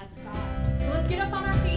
that's God. So let's get up on our feet.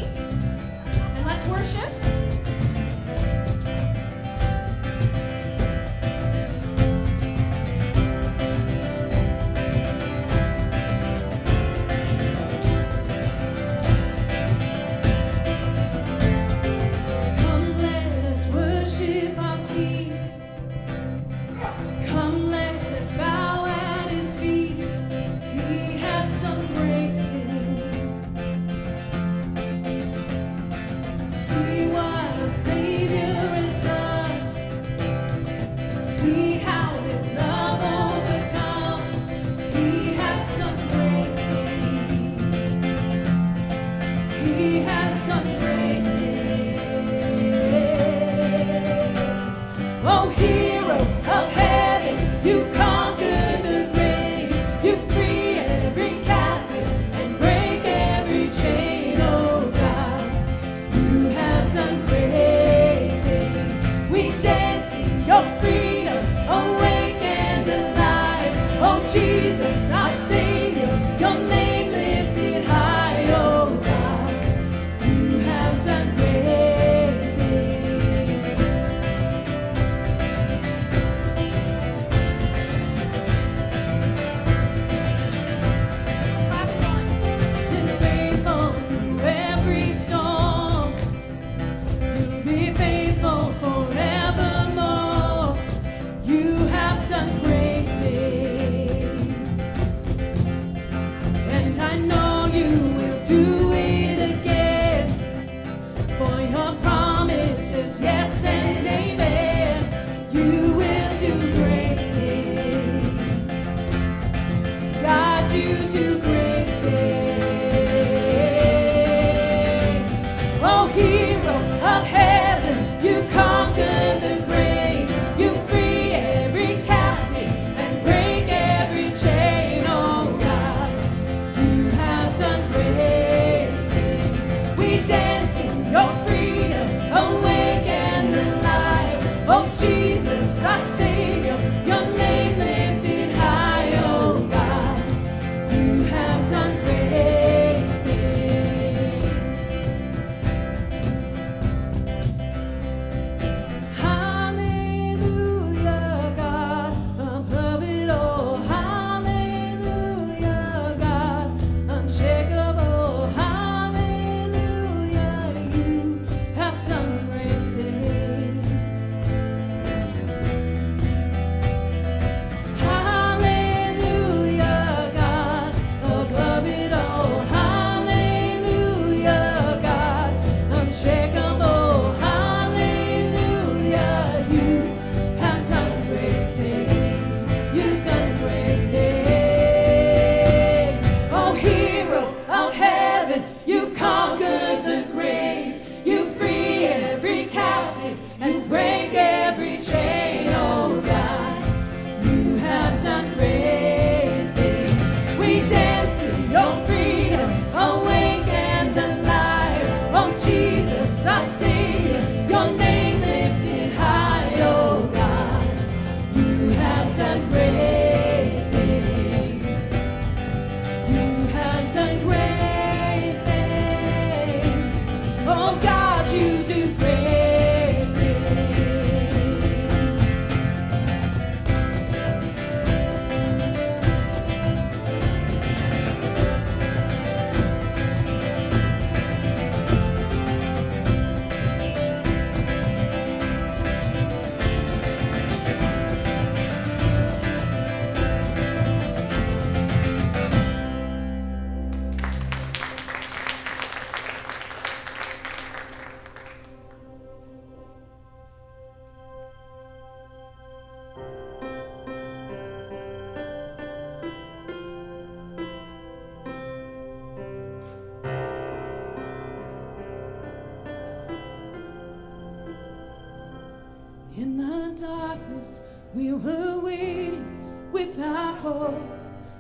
without hope,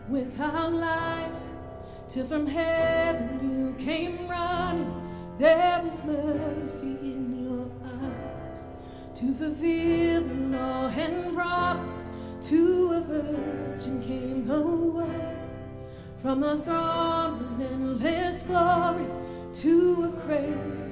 without light, till from heaven you came running. There was mercy in your eyes to fulfill the law and prophets. To a virgin came the word from the throne of endless glory to a cradle.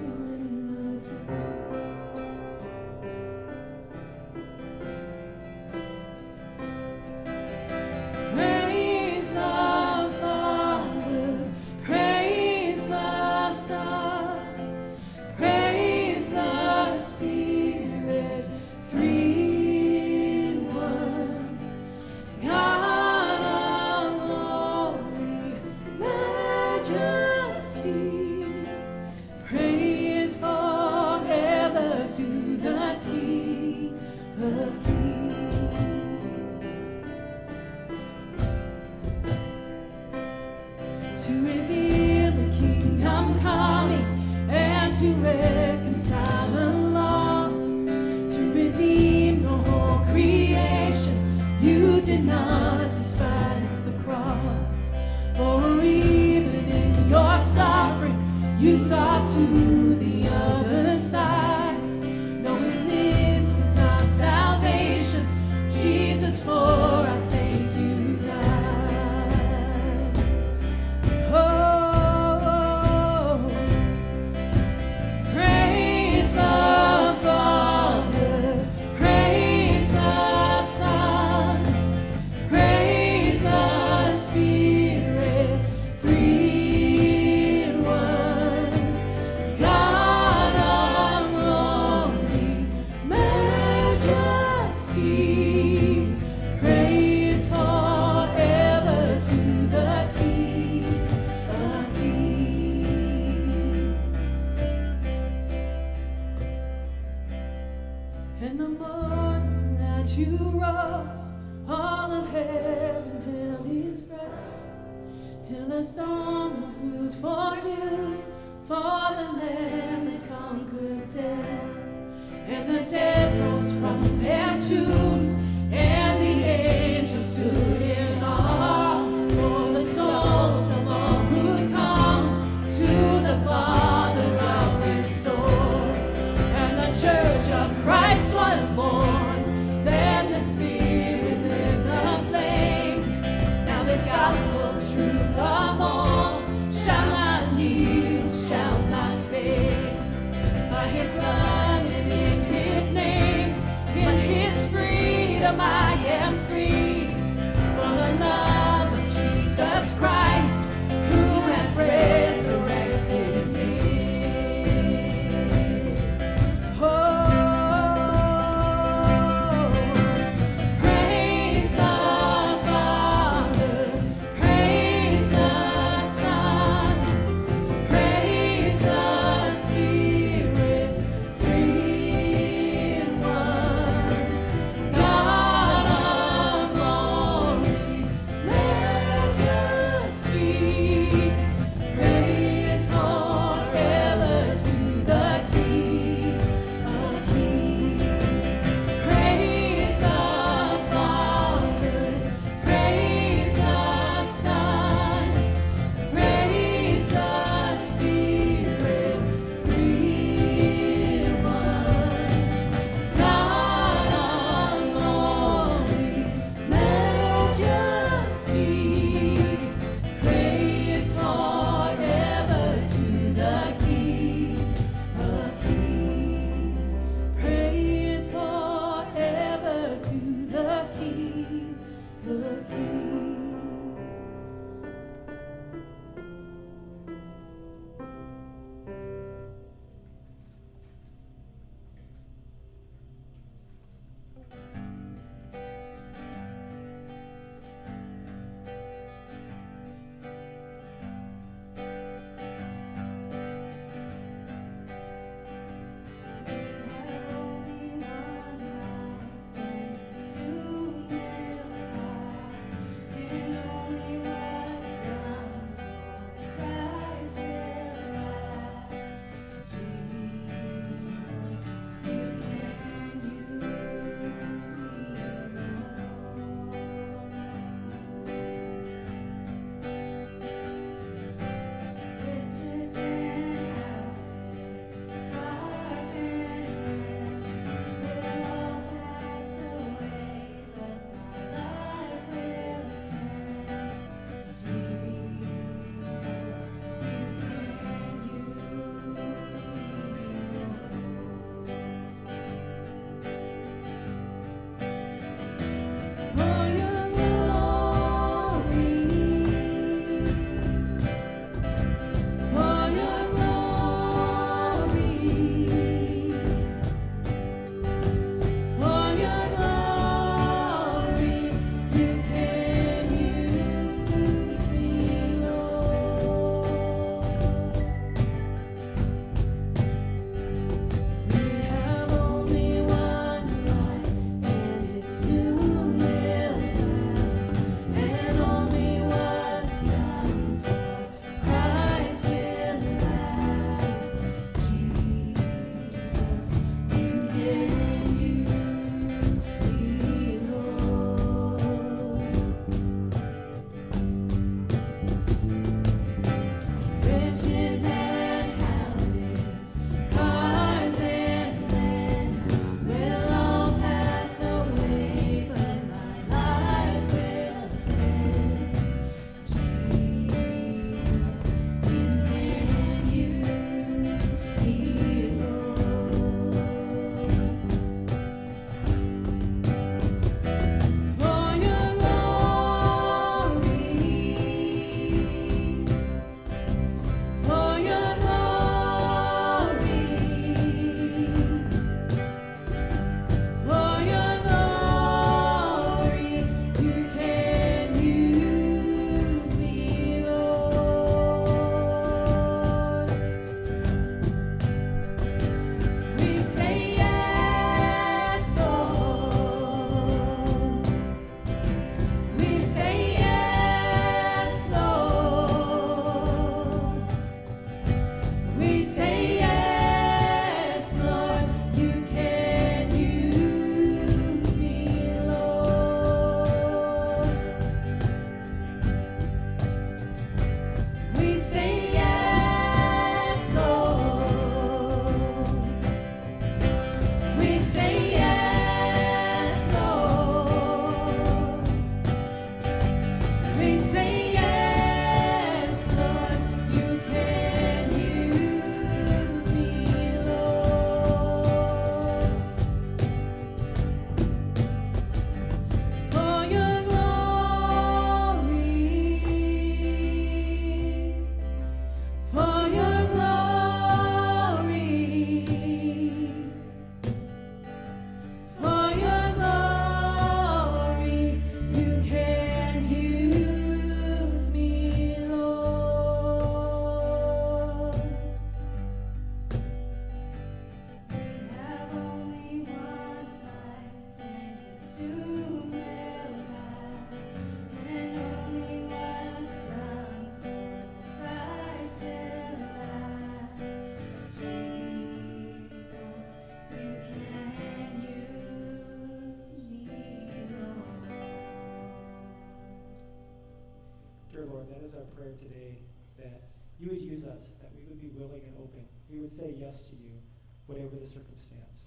Prayer today that you would use us, that we would be willing and open. We would say yes to you, whatever the circumstance.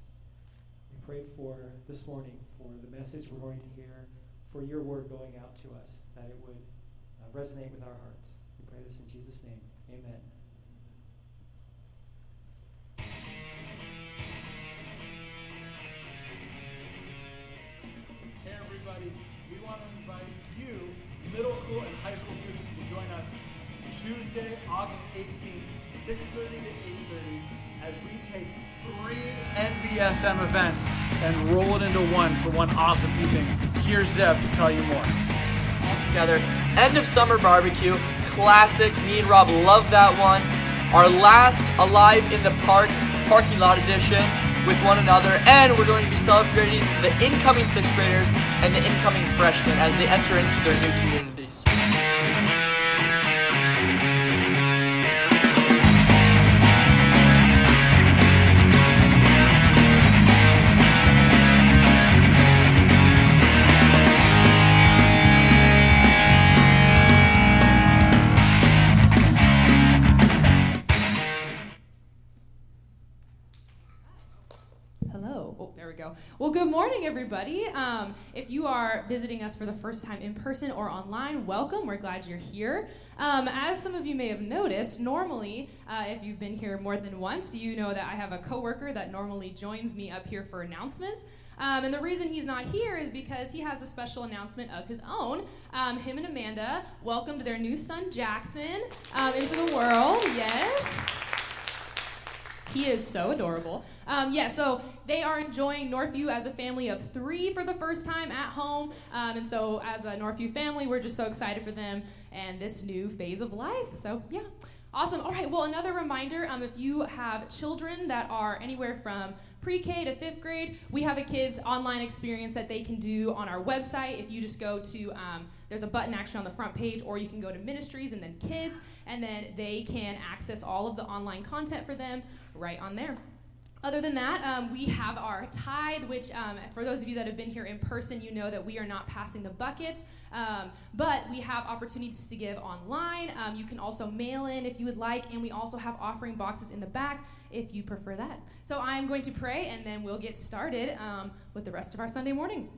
We pray for this morning, for the message we're going to hear, for your word going out to us, that it would uh, resonate with our hearts. We pray this in Jesus' name. Amen. 6.30 to 8.30, as we take three NVSM events and roll it into one for one awesome evening. Here's Zeb to tell you more. All together. End of summer barbecue, classic. Me and Rob love that one. Our last Alive in the Park parking lot edition with one another, and we're going to be celebrating the incoming sixth graders and the incoming freshmen as they enter into their new communities. Everybody. Um, if you are visiting us for the first time in person or online, welcome. We're glad you're here. Um, as some of you may have noticed, normally, uh, if you've been here more than once, you know that I have a coworker that normally joins me up here for announcements. Um, and the reason he's not here is because he has a special announcement of his own. Um, him and Amanda welcomed their new son, Jackson, um, into the world. Yes. He is so adorable. Um, yeah, so they are enjoying Northview as a family of three for the first time at home. Um, and so, as a Northview family, we're just so excited for them and this new phase of life. So, yeah. Awesome. All right. Well, another reminder um, if you have children that are anywhere from pre K to fifth grade, we have a kids' online experience that they can do on our website. If you just go to, um, there's a button actually on the front page, or you can go to ministries and then kids, and then they can access all of the online content for them right on there. Other than that, um, we have our tithe, which um, for those of you that have been here in person, you know that we are not passing the buckets, um, but we have opportunities to give online. Um, you can also mail in if you would like, and we also have offering boxes in the back if you prefer that. So I'm going to pray, and then we'll get started um, with the rest of our Sunday morning.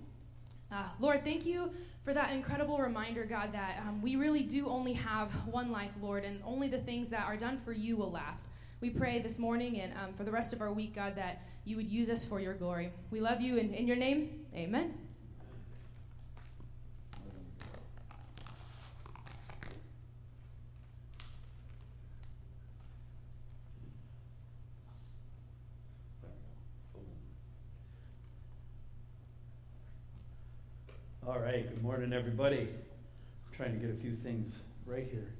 Uh, Lord, thank you for that incredible reminder, God, that um, we really do only have one life, Lord, and only the things that are done for you will last. We pray this morning and um, for the rest of our week, God, that you would use us for your glory. We love you, and in your name, amen. All right, good morning, everybody. trying to get a few things right here.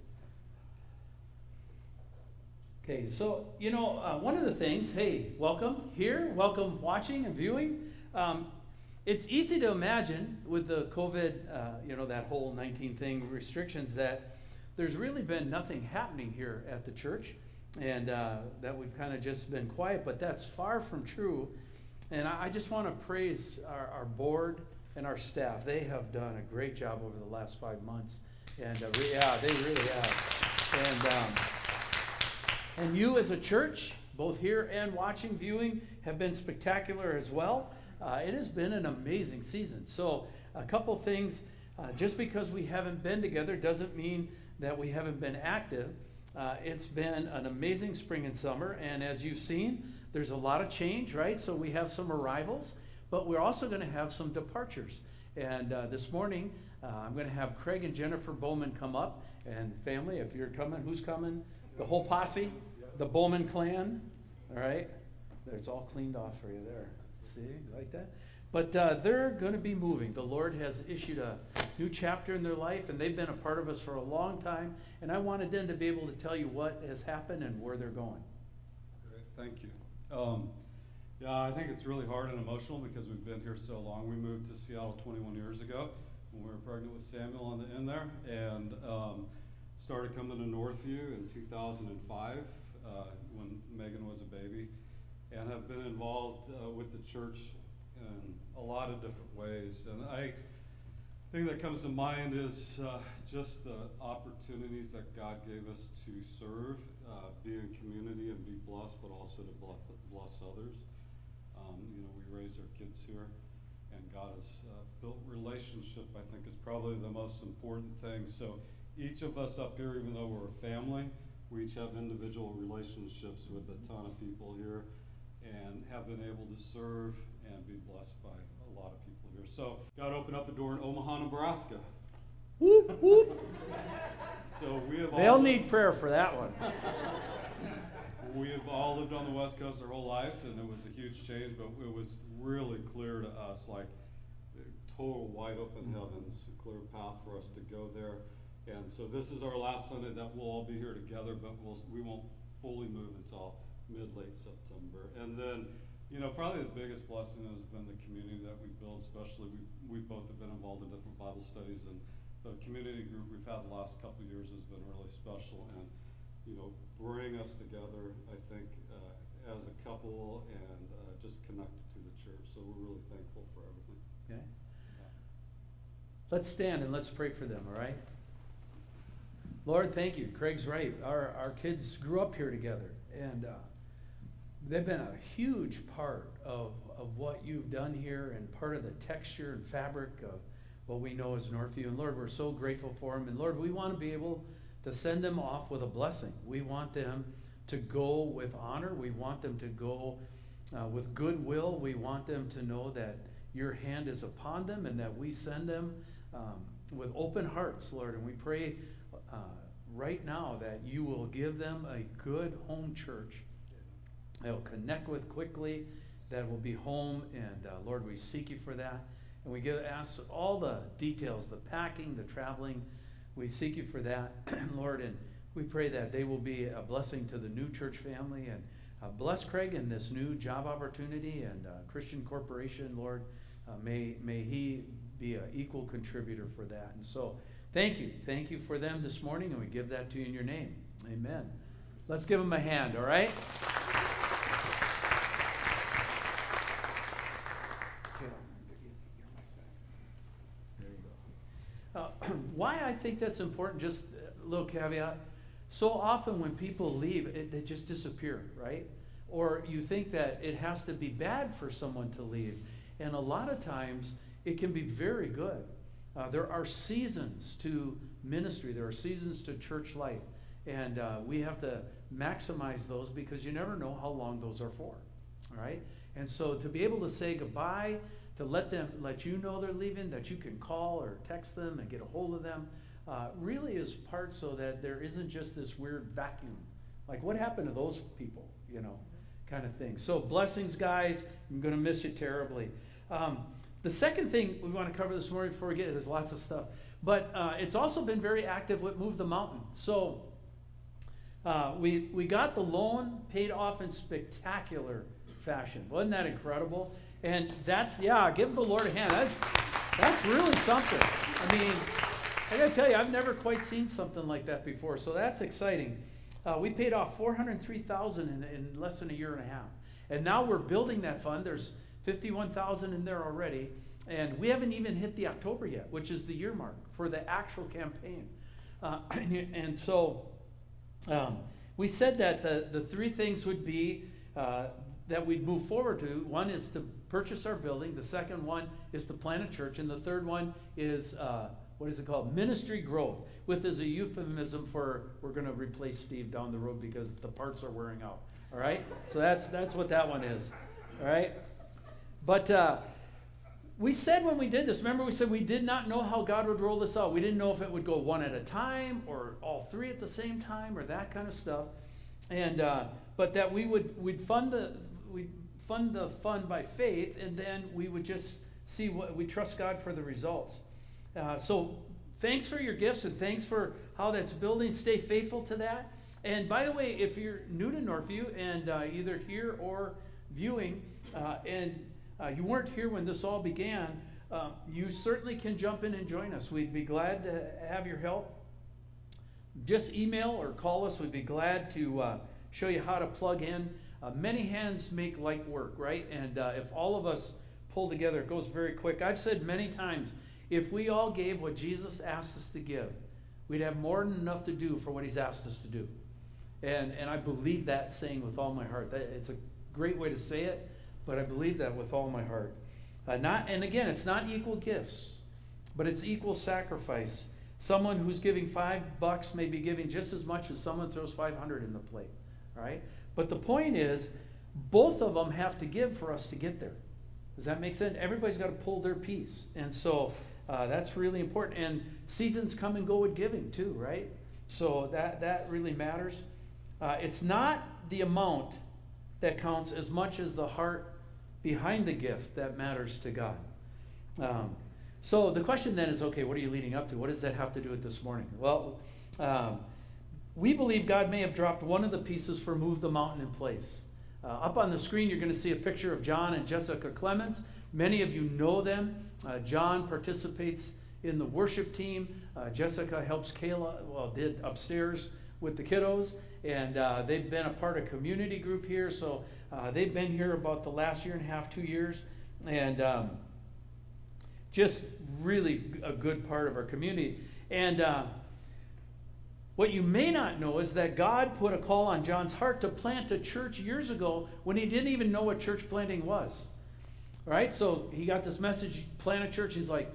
Okay, so, you know, uh, one of the things, hey, welcome here, welcome watching and viewing. Um, it's easy to imagine with the COVID, uh, you know, that whole 19 thing restrictions that there's really been nothing happening here at the church and uh, that we've kind of just been quiet, but that's far from true. And I, I just want to praise our, our board and our staff. They have done a great job over the last five months. And uh, yeah, they really have. And, um, and you as a church, both here and watching, viewing, have been spectacular as well. Uh, it has been an amazing season. So, a couple things. Uh, just because we haven't been together doesn't mean that we haven't been active. Uh, it's been an amazing spring and summer, and as you've seen, there's a lot of change, right? So, we have some arrivals, but we're also going to have some departures. And uh, this morning, uh, I'm going to have Craig and Jennifer Bowman come up, and family, if you're coming, who's coming? The whole posse, the Bowman clan, all right? It's all cleaned off for you there. See, like that? But uh, they're going to be moving. The Lord has issued a new chapter in their life, and they've been a part of us for a long time. And I wanted them to be able to tell you what has happened and where they're going. Great, thank you. Um, yeah, I think it's really hard and emotional because we've been here so long. We moved to Seattle 21 years ago when we were pregnant with Samuel on the end there, and um, started coming to Northview in 2005 uh, when Megan was a baby, and have been involved uh, with the church in a lot of different ways. And I, thing that comes to mind is uh, just the opportunities that God gave us to serve, uh, be in community and be blessed, but also to bless, others. Um, you know, we raised our kids here, and God has uh, built relationship. I think is probably the most important thing. So each of us up here, even though we're a family, we each have individual relationships with a ton of people here, and have been able to serve and be blessed by a lot of people here. So God opened up a door in Omaha, Nebraska. Whoop, whoop. So we have They'll all need prayer for that one. we have all lived on the West Coast our whole lives, and it was a huge change. But it was really clear to us, like total wide open mm. heavens, a clear path for us to go there. And so this is our last Sunday that we'll all be here together, but we'll, we won't fully move until mid late September. And then, you know, probably the biggest blessing has been the community that we built. Especially we we both have been involved in different Bible studies and the community group we've had the last couple of years has been really special and you know bring us together i think uh, as a couple and uh, just connected to the church so we're really thankful for everything Okay. Let's stand and let's pray for them, all right? Lord, thank you. Craig's right. Our, our kids grew up here together, and uh, they've been a huge part of, of what you've done here and part of the texture and fabric of what we know as Northview. And Lord, we're so grateful for them. And Lord, we want to be able to send them off with a blessing. We want them to go with honor. We want them to go uh, with goodwill. We want them to know that your hand is upon them and that we send them um, with open hearts, Lord. And we pray uh, right now that you will give them a good home church that will connect with quickly, that will be home. And uh, Lord, we seek you for that. And we give, ask all the details, the packing, the traveling. We seek you for that, Lord. And we pray that they will be a blessing to the new church family. And uh, bless Craig in this new job opportunity and uh, Christian Corporation, Lord. Uh, may, may he be an equal contributor for that. And so, thank you. Thank you for them this morning, and we give that to you in your name. Amen. Let's give them a hand, all right? Uh, why I think that's important, just a little caveat. So often when people leave, it, they just disappear, right? Or you think that it has to be bad for someone to leave. And a lot of times, it can be very good. Uh, there are seasons to ministry, there are seasons to church life. And uh, we have to maximize those because you never know how long those are for. All right? And so to be able to say goodbye, to let them let you know they're leaving, that you can call or text them and get a hold of them, uh, really is part so that there isn't just this weird vacuum. Like what happened to those people, you know, kind of thing. So blessings, guys. I'm going to miss you terribly. Um, the second thing we want to cover this morning before we get it, there's lots of stuff, but uh, it's also been very active with Move the Mountain. So uh, we, we got the loan paid off in spectacular fashion. Wasn't that incredible? And that's, yeah, give the Lord a hand. That's, that's really something. I mean, I got to tell you, I've never quite seen something like that before, so that's exciting. Uh, we paid off 403000 in, in less than a year and a half. And now we're building that fund. There's 51,000 in there already. And we haven't even hit the October yet, which is the year mark for the actual campaign. Uh, and so um, we said that the, the three things would be uh, that we'd move forward to. One is to purchase our building, the second one is to plant a church, and the third one is uh, what is it called? Ministry growth, with as a euphemism for we're going to replace Steve down the road because the parts are wearing out. All right? So that's, that's what that one is. All right? But uh, we said when we did this, remember we said we did not know how God would roll this out. We didn't know if it would go one at a time or all three at the same time or that kind of stuff. And uh, but that we would we'd fund the we fund the fund by faith, and then we would just see what we trust God for the results. Uh, so thanks for your gifts and thanks for how that's building. Stay faithful to that. And by the way, if you're new to Northview and uh, either here or viewing, uh, and uh, you weren't here when this all began, uh, you certainly can jump in and join us. We'd be glad to have your help. Just email or call us. We'd be glad to uh, show you how to plug in. Uh, many hands make light work, right? And uh, if all of us pull together, it goes very quick. I've said many times if we all gave what Jesus asked us to give, we'd have more than enough to do for what he's asked us to do. And, and I believe that saying with all my heart. That, it's a great way to say it, but I believe that with all my heart. Uh, not, and again, it's not equal gifts, but it's equal sacrifice. Someone who's giving five bucks may be giving just as much as someone throws 500 in the plate, right? But the point is, both of them have to give for us to get there. Does that make sense? Everybody's got to pull their piece. And so uh, that's really important. And seasons come and go with giving too, right? So that, that really matters. Uh, it's not the amount that counts as much as the heart behind the gift that matters to God. Um, so the question then is okay, what are you leading up to? What does that have to do with this morning? Well, um, we believe God may have dropped one of the pieces for Move the Mountain in place. Uh, up on the screen, you're going to see a picture of John and Jessica Clemens. Many of you know them. Uh, John participates in the worship team. Uh, Jessica helps Kayla, well, did upstairs with the kiddos, and uh, they've been a part of community group here. So uh, they've been here about the last year and a half, two years, and um, just really a good part of our community. And uh, what you may not know is that God put a call on John's heart to plant a church years ago when he didn't even know what church planting was. Right? So he got this message, plant a church. He's like,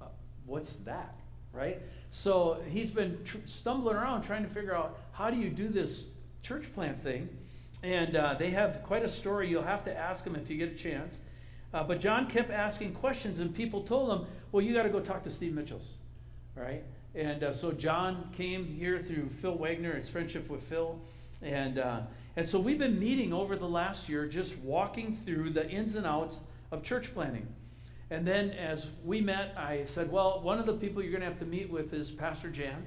uh, what's that? Right? So he's been tr- stumbling around trying to figure out how do you do this church plant thing. And uh, they have quite a story. You'll have to ask them if you get a chance. Uh, but John kept asking questions, and people told him, well, you got to go talk to Steve Mitchells. Right? And uh, so John came here through Phil Wagner, his friendship with Phil. And, uh, and so we've been meeting over the last year, just walking through the ins and outs of church planting. And then as we met, I said, well, one of the people you're going to have to meet with is Pastor Jan.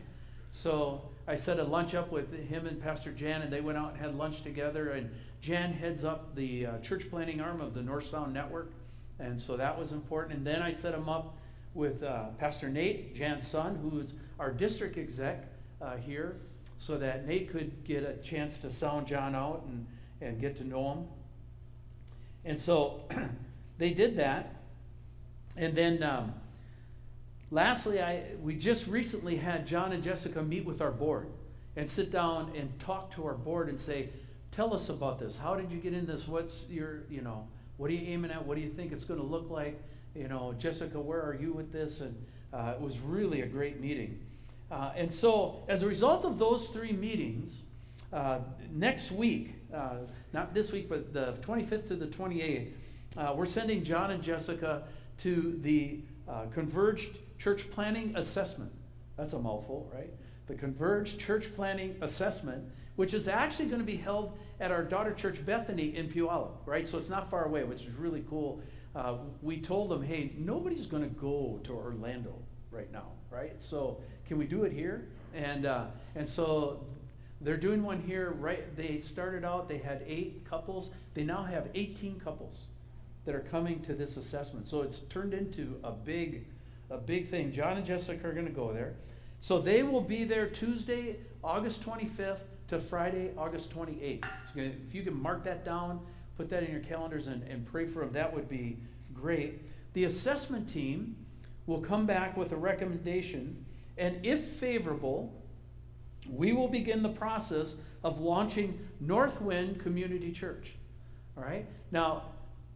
So I set a lunch up with him and Pastor Jan, and they went out and had lunch together. And Jan heads up the uh, church planting arm of the North Sound Network. And so that was important. And then I set him up with uh, Pastor Nate, Jan's son, who's our district exec uh, here, so that Nate could get a chance to sound John out and, and get to know him. And so they did that. And then um, lastly, I, we just recently had John and Jessica meet with our board and sit down and talk to our board and say, tell us about this. How did you get in this? What's your, you know, what are you aiming at? What do you think it's going to look like? you know, Jessica, where are you with this? And uh, it was really a great meeting. Uh, and so, as a result of those three meetings, uh, next week, uh, not this week, but the 25th to the 28th, uh, we're sending John and Jessica to the uh, Converged Church Planting Assessment. That's a mouthful, right? The Converged Church Planting Assessment, which is actually going to be held at our daughter church Bethany in Puyallup, right? So it's not far away, which is really cool uh, we told them, hey, nobody's going to go to Orlando right now, right? So can we do it here? And uh, and so they're doing one here. Right? They started out. They had eight couples. They now have 18 couples that are coming to this assessment. So it's turned into a big, a big thing. John and Jessica are going to go there. So they will be there Tuesday, August 25th to Friday, August 28th. So if you can mark that down, put that in your calendars and, and pray for them. That would be great. The assessment team will come back with a recommendation, and if favorable, we will begin the process of launching Northwind Community Church. All right? Now,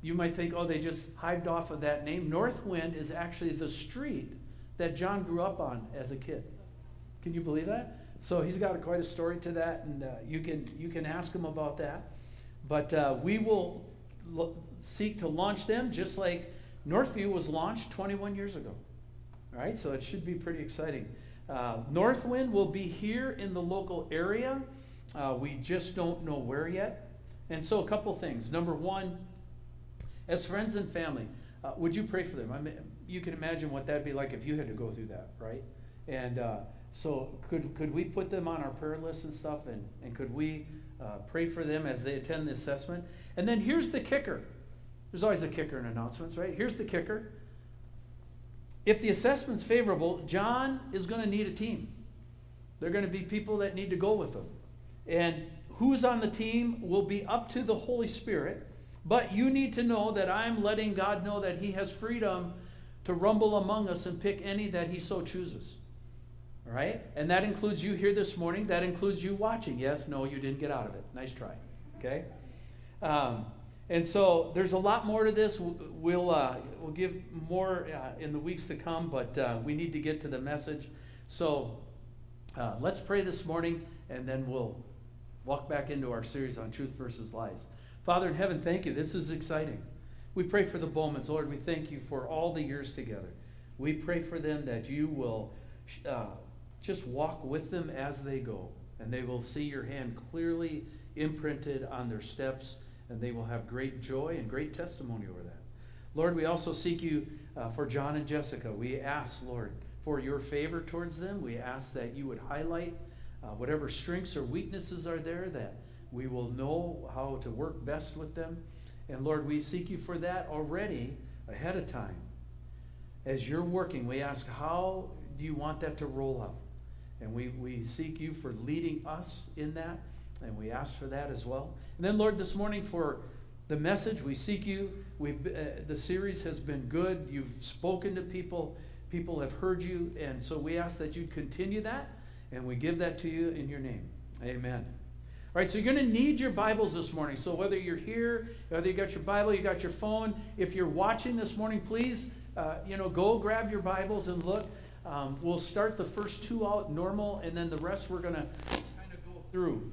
you might think, oh, they just hived off of that name. Northwind is actually the street that John grew up on as a kid. Can you believe that? So he's got quite a story to that, and uh, you can you can ask him about that. But uh, we will lo- seek to launch them just like Northview was launched 21 years ago. All right, so it should be pretty exciting. Uh, Northwind will be here in the local area. Uh, we just don't know where yet. And so, a couple things. Number one, as friends and family, uh, would you pray for them? I mean, you can imagine what that'd be like if you had to go through that, right? And uh, so, could, could we put them on our prayer list and stuff? And, and could we uh, pray for them as they attend the assessment. And then here's the kicker. There's always a kicker in announcements, right? Here's the kicker. If the assessment's favorable, John is going to need a team. There are going to be people that need to go with him. And who's on the team will be up to the Holy Spirit. But you need to know that I'm letting God know that He has freedom to rumble among us and pick any that he so chooses. All right? And that includes you here this morning. That includes you watching. Yes, no, you didn't get out of it. Nice try. Okay? Um, and so there's a lot more to this. We'll, uh, we'll give more uh, in the weeks to come, but uh, we need to get to the message. So uh, let's pray this morning, and then we'll walk back into our series on truth versus lies. Father in heaven, thank you. This is exciting. We pray for the Bowmans. Lord, we thank you for all the years together. We pray for them that you will uh, just walk with them as they go, and they will see your hand clearly imprinted on their steps, and they will have great joy and great testimony over that. Lord, we also seek you uh, for John and Jessica. We ask, Lord, for your favor towards them. We ask that you would highlight uh, whatever strengths or weaknesses are there, that we will know how to work best with them. And Lord, we seek you for that already ahead of time. As you're working, we ask, how do you want that to roll out? And we, we seek you for leading us in that, and we ask for that as well. And then, Lord, this morning for the message, we seek you. we uh, the series has been good. You've spoken to people, people have heard you, and so we ask that you continue that, and we give that to you in your name. Amen. All right, so you're going to need your Bibles this morning. So whether you're here, whether you got your Bible, you got your phone, if you're watching this morning, please, uh, you know, go grab your Bibles and look. Um, we'll start the first two out normal, and then the rest we're going to kind of go through.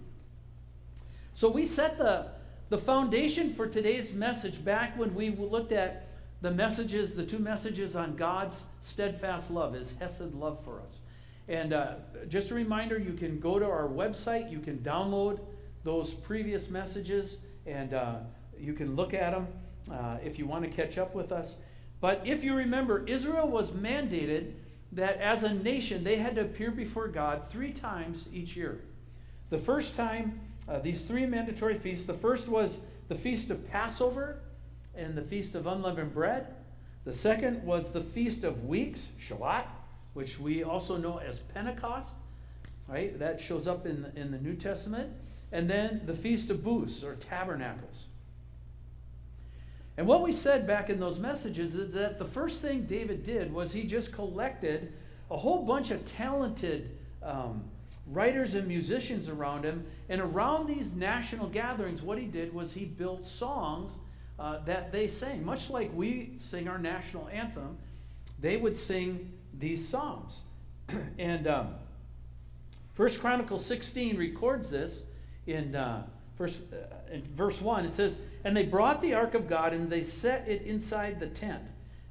So we set the the foundation for today's message back when we looked at the messages, the two messages on God's steadfast love, His Hesed love for us. And uh, just a reminder you can go to our website, you can download those previous messages, and uh, you can look at them uh, if you want to catch up with us. But if you remember, Israel was mandated that as a nation they had to appear before God three times each year. The first time, uh, these three mandatory feasts, the first was the Feast of Passover and the Feast of Unleavened Bread. The second was the Feast of Weeks, Shavuot which we also know as Pentecost, right? That shows up in the, in the New Testament. And then the Feast of Booths or Tabernacles. And what we said back in those messages is that the first thing David did was he just collected a whole bunch of talented um, writers and musicians around him. And around these national gatherings, what he did was he built songs uh, that they sang. Much like we sing our national anthem, they would sing these psalms. and um, First Chronicles 16 records this in, uh, first, uh, in verse 1. It says, And they brought the ark of God, and they set it inside the tent.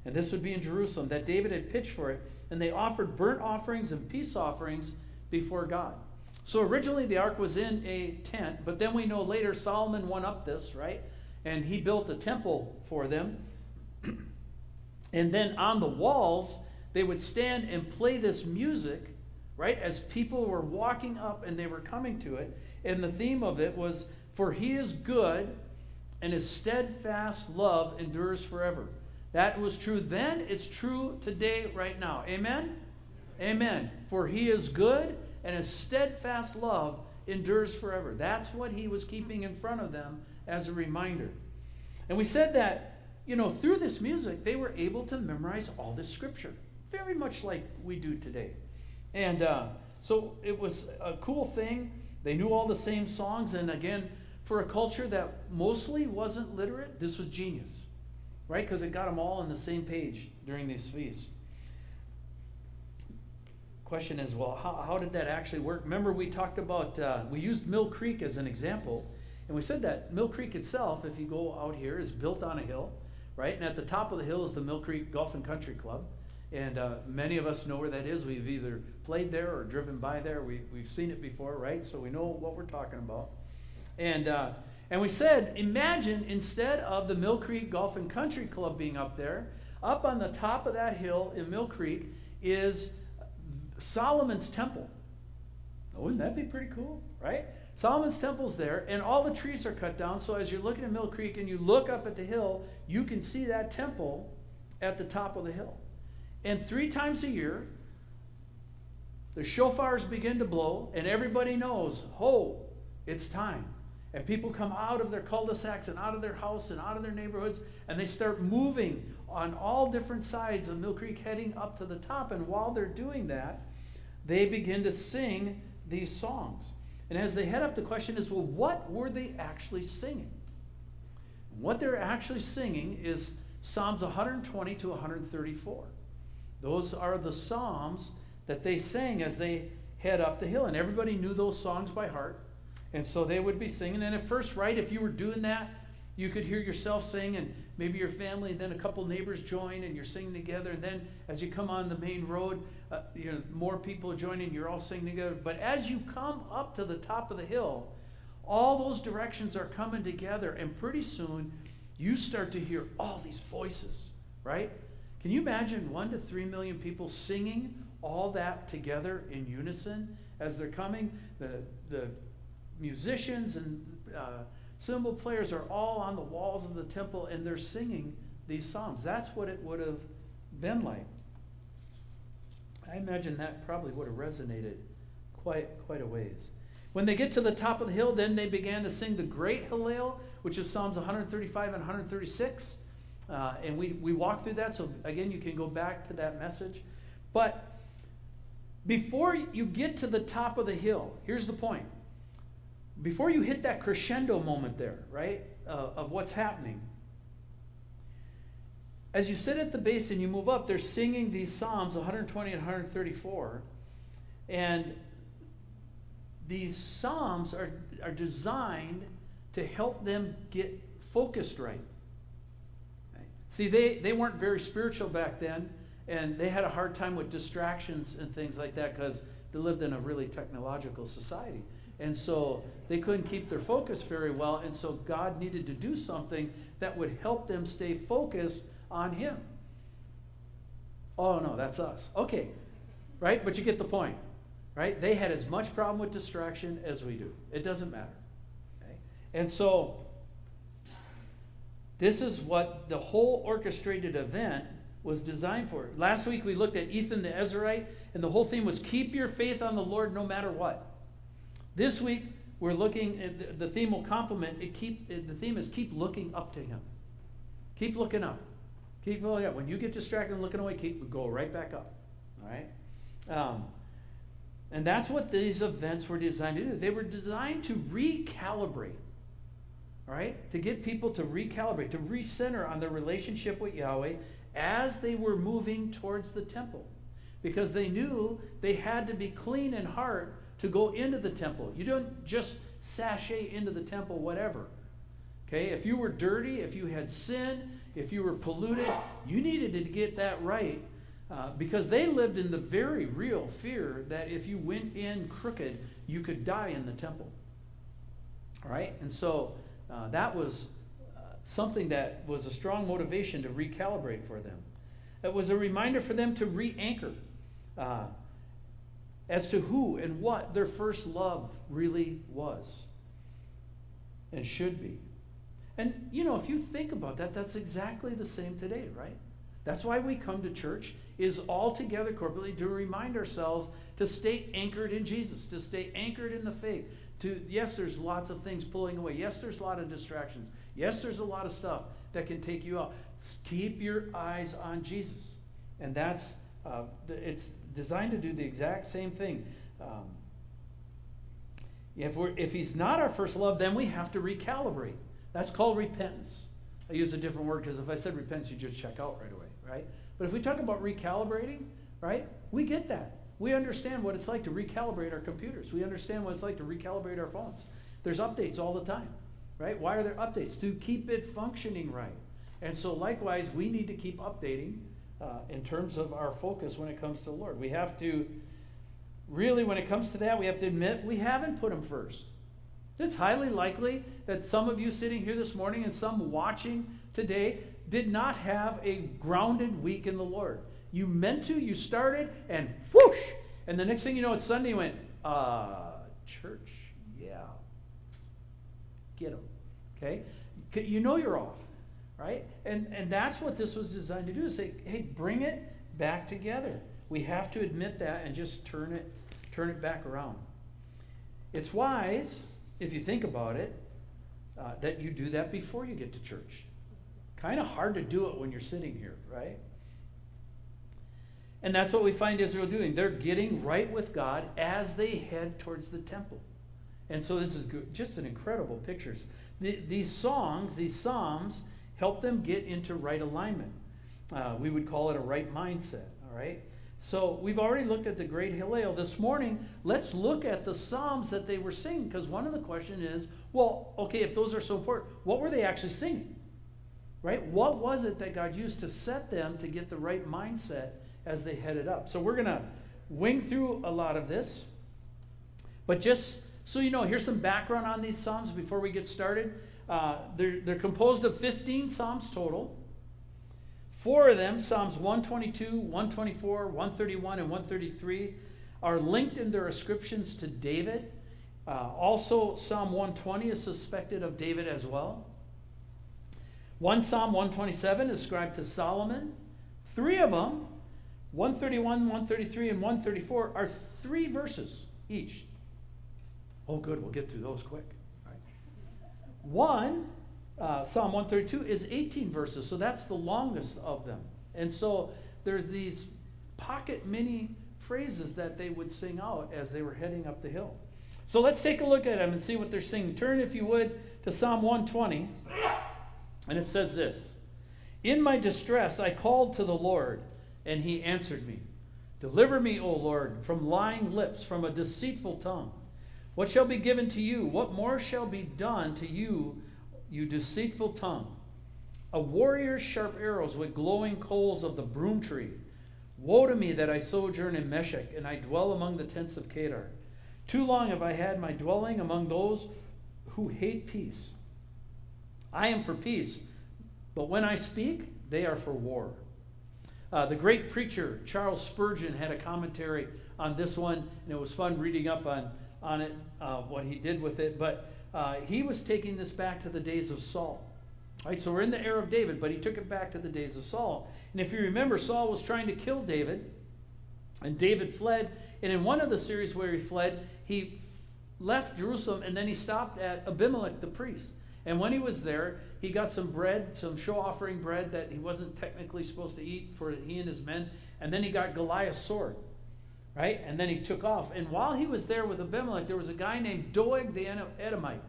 And this would be in Jerusalem, that David had pitched for it. And they offered burnt offerings and peace offerings before God. So originally the ark was in a tent, but then we know later Solomon went up this, right? And he built a temple for them. and then on the walls, they would stand and play this music, right, as people were walking up and they were coming to it. And the theme of it was, For he is good, and his steadfast love endures forever. That was true then, it's true today, right now. Amen? Amen. For he is good, and his steadfast love endures forever. That's what he was keeping in front of them as a reminder. And we said that, you know, through this music, they were able to memorize all this scripture very much like we do today. And uh, so it was a cool thing. They knew all the same songs. And again, for a culture that mostly wasn't literate, this was genius, right? Because it got them all on the same page during these feasts. Question is, well, how, how did that actually work? Remember, we talked about, uh, we used Mill Creek as an example. And we said that Mill Creek itself, if you go out here, is built on a hill, right? And at the top of the hill is the Mill Creek Golf and Country Club. And uh, many of us know where that is. We've either played there or driven by there. We, we've seen it before, right? So we know what we're talking about. And, uh, and we said, imagine instead of the Mill Creek Golf and Country Club being up there, up on the top of that hill in Mill Creek is Solomon's Temple. wouldn't that be pretty cool, right? Solomon's Temple's there, and all the trees are cut down. So as you're looking at Mill Creek and you look up at the hill, you can see that temple at the top of the hill. And three times a year, the shofars begin to blow, and everybody knows, oh, it's time. And people come out of their cul-de-sacs and out of their house and out of their neighborhoods, and they start moving on all different sides of Mill Creek heading up to the top. And while they're doing that, they begin to sing these songs. And as they head up, the question is well, what were they actually singing? What they're actually singing is Psalms 120 to 134. Those are the Psalms that they sang as they head up the hill. And everybody knew those songs by heart. And so they would be singing. And at first, right, if you were doing that, you could hear yourself sing, and maybe your family, and then a couple neighbors join, and you're singing together. And then as you come on the main road, uh, you know, more people join, and you're all singing together. But as you come up to the top of the hill, all those directions are coming together, and pretty soon you start to hear all these voices, right? Can you imagine one to three million people singing all that together in unison as they're coming? The, the musicians and uh, cymbal players are all on the walls of the temple and they're singing these psalms. That's what it would have been like. I imagine that probably would have resonated quite, quite a ways. When they get to the top of the hill, then they began to sing the great Hallel, which is Psalms 135 and 136. Uh, and we, we walk through that, so again, you can go back to that message. But before you get to the top of the hill, here's the point. Before you hit that crescendo moment there, right, uh, of what's happening, as you sit at the base and you move up, they're singing these Psalms 120 and 134. And these Psalms are, are designed to help them get focused right. See, they, they weren't very spiritual back then, and they had a hard time with distractions and things like that because they lived in a really technological society. And so they couldn't keep their focus very well, and so God needed to do something that would help them stay focused on Him. Oh, no, that's us. Okay, right? But you get the point, right? They had as much problem with distraction as we do. It doesn't matter. Okay? And so this is what the whole orchestrated event was designed for. Last week we looked at Ethan the Ezrahite, and the whole theme was keep your faith on the Lord no matter what. This week we're looking at the theme will complement it. Keep the theme is keep looking up to Him. Keep looking up. Keep looking up. When you get distracted and looking away, keep go right back up. All right. Um, and that's what these events were designed to do. They were designed to recalibrate right? To get people to recalibrate, to recenter on their relationship with Yahweh as they were moving towards the temple. Because they knew they had to be clean in heart to go into the temple. You don't just sashay into the temple, whatever. Okay? If you were dirty, if you had sin, if you were polluted, you needed to get that right uh, because they lived in the very real fear that if you went in crooked, you could die in the temple. All right? And so uh, that was uh, something that was a strong motivation to recalibrate for them. It was a reminder for them to re anchor uh, as to who and what their first love really was and should be. And, you know, if you think about that, that's exactly the same today, right? That's why we come to church, is all together corporately to remind ourselves to stay anchored in Jesus, to stay anchored in the faith, to yes there's lots of things pulling away. Yes there's a lot of distractions. Yes there's a lot of stuff that can take you out. Keep your eyes on jesus. And that's uh, it's designed to do the exact same thing. Um, if, we're, if he's not our first love then we have to recalibrate. That's called repentance. I use a different word because if i said repentance you just check out right away right? But if we talk about recalibrating right we get that we understand what it's like to recalibrate our computers. We understand what it's like to recalibrate our phones. There's updates all the time, right? Why are there updates? To keep it functioning right. And so, likewise, we need to keep updating uh, in terms of our focus when it comes to the Lord. We have to, really, when it comes to that, we have to admit we haven't put Him first. It's highly likely that some of you sitting here this morning and some watching today did not have a grounded week in the Lord. You meant to, you started, and whoosh! And the next thing you know, it's Sunday, you went, uh, church, yeah. Get them. Okay? You know you're off, right? And, and that's what this was designed to do is say, hey, bring it back together. We have to admit that and just turn it, turn it back around. It's wise, if you think about it, uh, that you do that before you get to church. Kind of hard to do it when you're sitting here, right? And that's what we find Israel doing. They're getting right with God as they head towards the temple. And so this is good, just an incredible pictures. The, these songs, these psalms, help them get into right alignment. Uh, we would call it a right mindset, all right? So we've already looked at the great Hallel. This morning, let's look at the psalms that they were singing, because one of the questions is, well, okay, if those are so important, what were they actually singing? Right? What was it that God used to set them to get the right mindset as they headed up? So we're going to wing through a lot of this. But just so you know, here's some background on these psalms before we get started. Uh, they're, they're composed of 15 psalms total. Four of them, Psalms 122, 124, 131, and 133, are linked in their ascriptions to David. Uh, also, Psalm 120 is suspected of David as well. One Psalm 127 is ascribed to Solomon. Three of them, 131, 133, and 134, are three verses each. Oh, good, we'll get through those quick. One, uh, Psalm 132, is 18 verses, so that's the longest of them. And so there's these pocket mini phrases that they would sing out as they were heading up the hill. So let's take a look at them and see what they're singing. Turn, if you would, to Psalm 120. And it says this In my distress, I called to the Lord, and he answered me. Deliver me, O Lord, from lying lips, from a deceitful tongue. What shall be given to you? What more shall be done to you, you deceitful tongue? A warrior's sharp arrows with glowing coals of the broom tree. Woe to me that I sojourn in Meshech, and I dwell among the tents of Kedar. Too long have I had my dwelling among those who hate peace. I am for peace, but when I speak, they are for war. Uh, the great preacher Charles Spurgeon had a commentary on this one, and it was fun reading up on, on it, uh, what he did with it. But uh, he was taking this back to the days of Saul. Right, so we're in the era of David, but he took it back to the days of Saul. And if you remember, Saul was trying to kill David, and David fled. And in one of the series where he fled, he left Jerusalem and then he stopped at Abimelech the priest. And when he was there, he got some bread, some show offering bread that he wasn't technically supposed to eat for he and his men. And then he got Goliath's sword, right? And then he took off. And while he was there with Abimelech, there was a guy named Doeg the Edomite.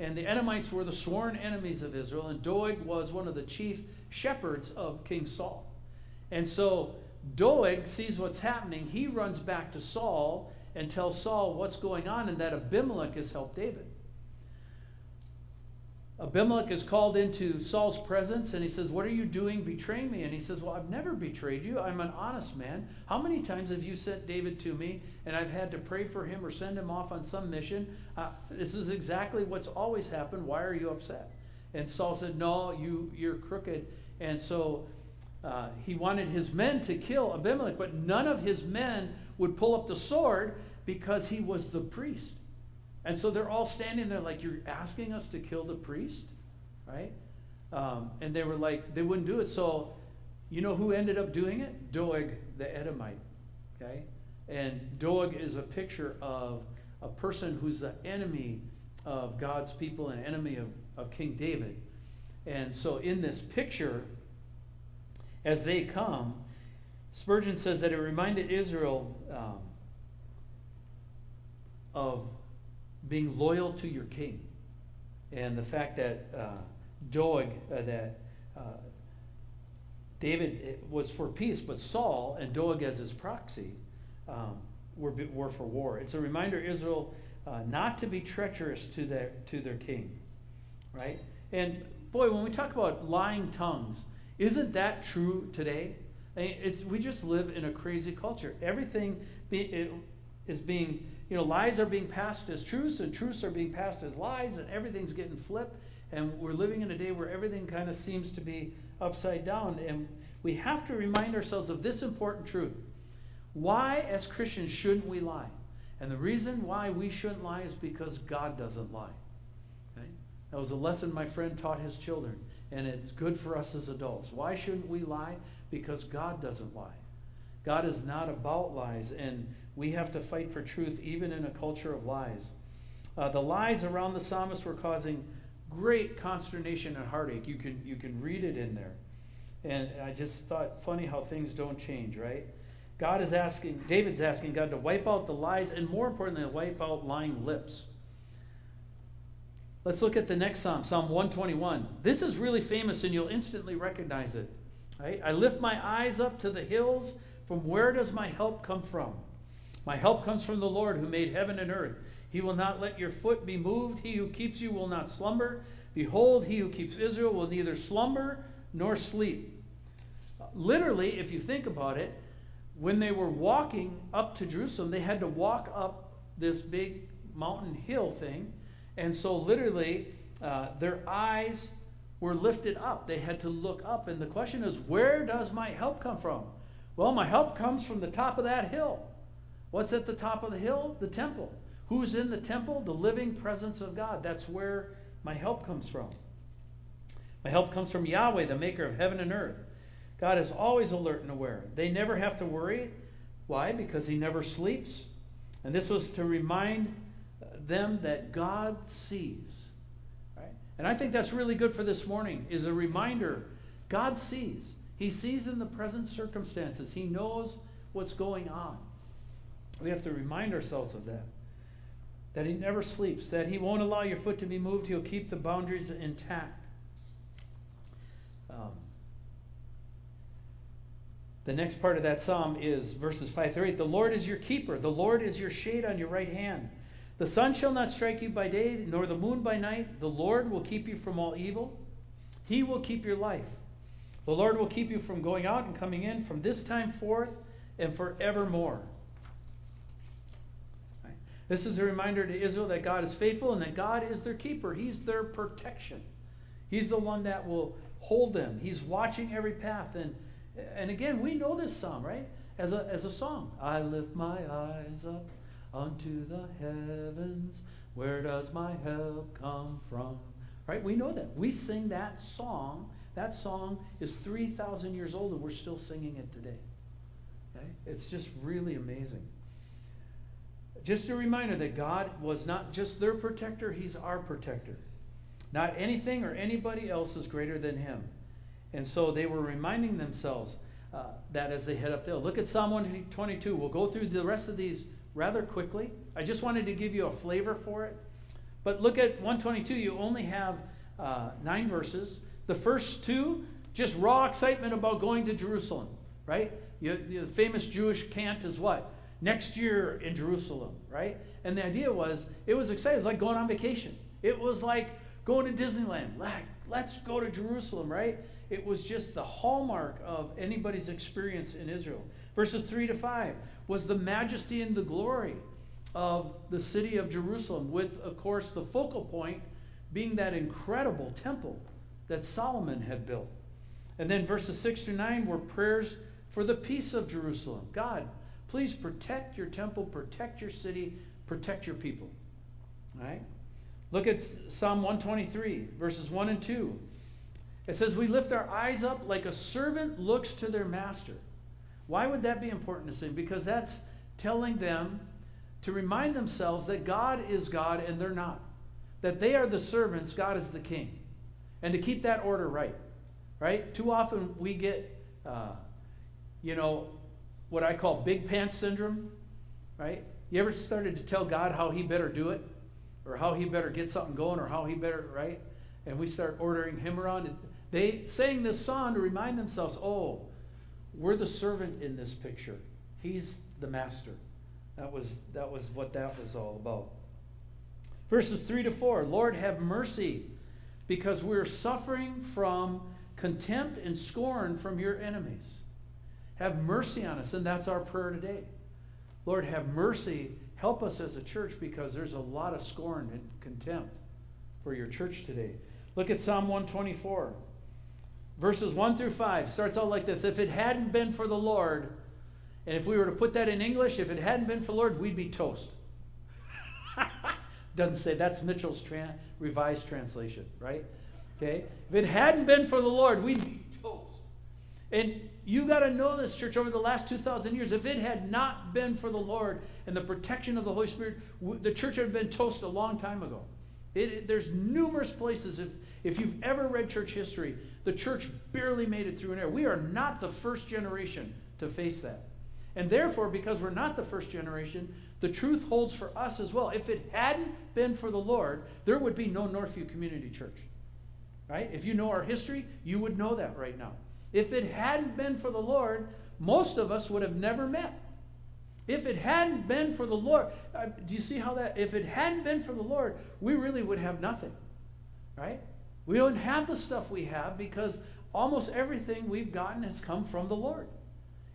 And the Edomites were the sworn enemies of Israel, and Doeg was one of the chief shepherds of King Saul. And so Doeg sees what's happening. He runs back to Saul and tells Saul what's going on and that Abimelech has helped David. Abimelech is called into Saul's presence and he says, What are you doing betraying me? And he says, Well, I've never betrayed you. I'm an honest man. How many times have you sent David to me and I've had to pray for him or send him off on some mission? Uh, this is exactly what's always happened. Why are you upset? And Saul said, No, you, you're crooked. And so uh, he wanted his men to kill Abimelech, but none of his men would pull up the sword because he was the priest. And so they're all standing there like, You're asking us to kill the priest? Right? Um, and they were like, They wouldn't do it. So, you know who ended up doing it? Doeg the Edomite. Okay? And Doeg is a picture of a person who's the enemy of God's people and enemy of, of King David. And so, in this picture, as they come, Spurgeon says that it reminded Israel um, of being loyal to your king. And the fact that uh, Doeg, uh, that uh, David eh, was for peace, but Saul and Doeg as his proxy um, were, were for war. It's a reminder, Israel, uh, not to be treacherous to their, to their king, right? And boy, when we talk about lying tongues, isn't that true today? I mean, we just live in a crazy culture. Everything be, is being you know, lies are being passed as truths, and truths are being passed as lies, and everything's getting flipped. And we're living in a day where everything kind of seems to be upside down. And we have to remind ourselves of this important truth. Why, as Christians, shouldn't we lie? And the reason why we shouldn't lie is because God doesn't lie. Okay? That was a lesson my friend taught his children, and it's good for us as adults. Why shouldn't we lie? Because God doesn't lie. God is not about lies, and we have to fight for truth even in a culture of lies. Uh, the lies around the psalmist were causing great consternation and heartache. You can, you can read it in there. And I just thought, funny how things don't change, right? God is asking, David's asking God to wipe out the lies and more importantly, wipe out lying lips. Let's look at the next psalm, Psalm 121. This is really famous and you'll instantly recognize it. Right? I lift my eyes up to the hills. From where does my help come from? My help comes from the Lord who made heaven and earth. He will not let your foot be moved. He who keeps you will not slumber. Behold, he who keeps Israel will neither slumber nor sleep. Literally, if you think about it, when they were walking up to Jerusalem, they had to walk up this big mountain hill thing. And so, literally, uh, their eyes were lifted up. They had to look up. And the question is, where does my help come from? Well, my help comes from the top of that hill. What's at the top of the hill? The temple. Who's in the temple? The living presence of God. That's where my help comes from. My help comes from Yahweh, the maker of heaven and earth. God is always alert and aware. They never have to worry. Why? Because He never sleeps. And this was to remind them that God sees. Right? And I think that's really good for this morning, is a reminder God sees. He sees in the present circumstances. He knows what's going on. We have to remind ourselves of that. That He never sleeps, that He won't allow your foot to be moved, He'll keep the boundaries intact. Um, the next part of that psalm is verses 5 through 8. The Lord is your keeper, the Lord is your shade on your right hand. The sun shall not strike you by day, nor the moon by night. The Lord will keep you from all evil. He will keep your life. The Lord will keep you from going out and coming in from this time forth and forevermore. This is a reminder to Israel that God is faithful and that God is their keeper. He's their protection. He's the one that will hold them. He's watching every path. And, and again, we know this psalm, right? As a, as a song. I lift my eyes up unto the heavens. Where does my help come from? Right? We know that. We sing that song. That song is 3,000 years old and we're still singing it today. Okay? It's just really amazing. Just a reminder that God was not just their protector, He's our protector. Not anything or anybody else is greater than Him. And so they were reminding themselves uh, that as they head up there. Look at Psalm 122. We'll go through the rest of these rather quickly. I just wanted to give you a flavor for it. But look at 122. You only have uh, nine verses. The first two, just raw excitement about going to Jerusalem, right? You, the famous Jewish cant is what? Next year in Jerusalem, right? And the idea was, it was exciting. It was like going on vacation. It was like going to Disneyland. Like, let's go to Jerusalem, right? It was just the hallmark of anybody's experience in Israel. Verses 3 to 5 was the majesty and the glory of the city of Jerusalem, with, of course, the focal point being that incredible temple that Solomon had built. And then verses 6 through 9 were prayers for the peace of Jerusalem. God, please protect your temple, protect your city, protect your people. All right? Look at Psalm 123, verses 1 and 2. It says, We lift our eyes up like a servant looks to their master. Why would that be important to say? Because that's telling them to remind themselves that God is God and they're not. That they are the servants, God is the king. And to keep that order right. Right? Too often we get, uh, you know, what I call big pants syndrome. Right? You ever started to tell God how he better do it? Or how he better get something going? Or how he better, right? And we start ordering him around. They sang this song to remind themselves, oh, we're the servant in this picture. He's the master. That was, that was what that was all about. Verses 3 to 4 Lord, have mercy, because we're suffering from contempt and scorn from your enemies. Have mercy on us, and that's our prayer today. Lord, have mercy. Help us as a church because there's a lot of scorn and contempt for your church today. Look at Psalm 124 verses 1 through 5 starts out like this If it hadn't been for the Lord, and if we were to put that in English, if it hadn't been for the Lord, we'd be toast. Doesn't say that's Mitchell's revised translation, right? Okay? If it hadn't been for the Lord, we'd be toast. And you got to know this, church, over the last 2,000 years. If it had not been for the Lord and the protection of the Holy Spirit, the church would have been toast a long time ago. It, it- there's numerous places, if, if you've ever read church history, the church barely made it through an era. We are not the first generation to face that. And therefore, because we're not the first generation, the truth holds for us as well. If it hadn't been for the Lord, there would be no Northview Community Church. Right? If you know our history, you would know that right now. If it hadn't been for the Lord, most of us would have never met. If it hadn't been for the Lord, uh, do you see how that? If it hadn't been for the Lord, we really would have nothing. Right? We don't have the stuff we have because almost everything we've gotten has come from the Lord.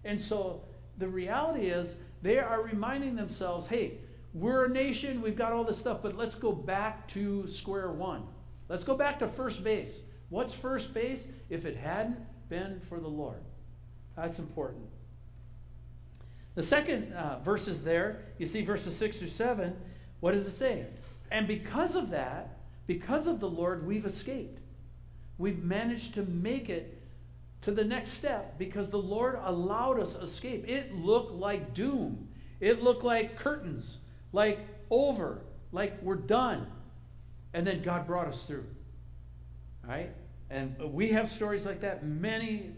And so the reality is they are reminding themselves hey, we're a nation, we've got all this stuff, but let's go back to square one. Let's go back to first base. What's first base if it hadn't been for the Lord? That's important. The second uh, verse is there. You see verses 6 through 7. What does it say? And because of that, because of the Lord, we've escaped. We've managed to make it to the next step because the Lord allowed us escape. It looked like doom. It looked like curtains, like over, like we're done. And then God brought us through. Right? And we have stories like that. Many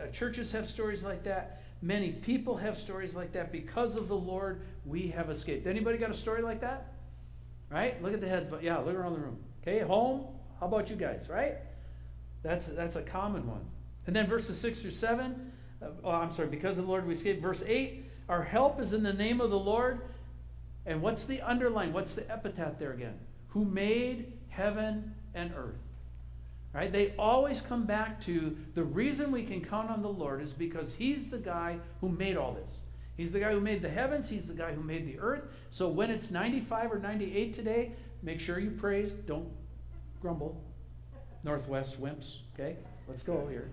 uh, churches have stories like that. Many people have stories like that. Because of the Lord, we have escaped. Anybody got a story like that? Right? Look at the heads, but yeah, look around the room. Okay, home. How about you guys? Right? That's that's a common one. And then verses six through seven. Uh, oh, I'm sorry. Because of the Lord, we escaped. Verse eight. Our help is in the name of the Lord. And what's the underline? What's the epitaph there again? Who made heaven and earth. Right? They always come back to the reason we can count on the Lord is because He's the guy who made all this. He's the guy who made the heavens, He's the guy who made the earth. So when it's 95 or 98 today, make sure you praise. Don't grumble. Northwest wimps, okay? Let's go here.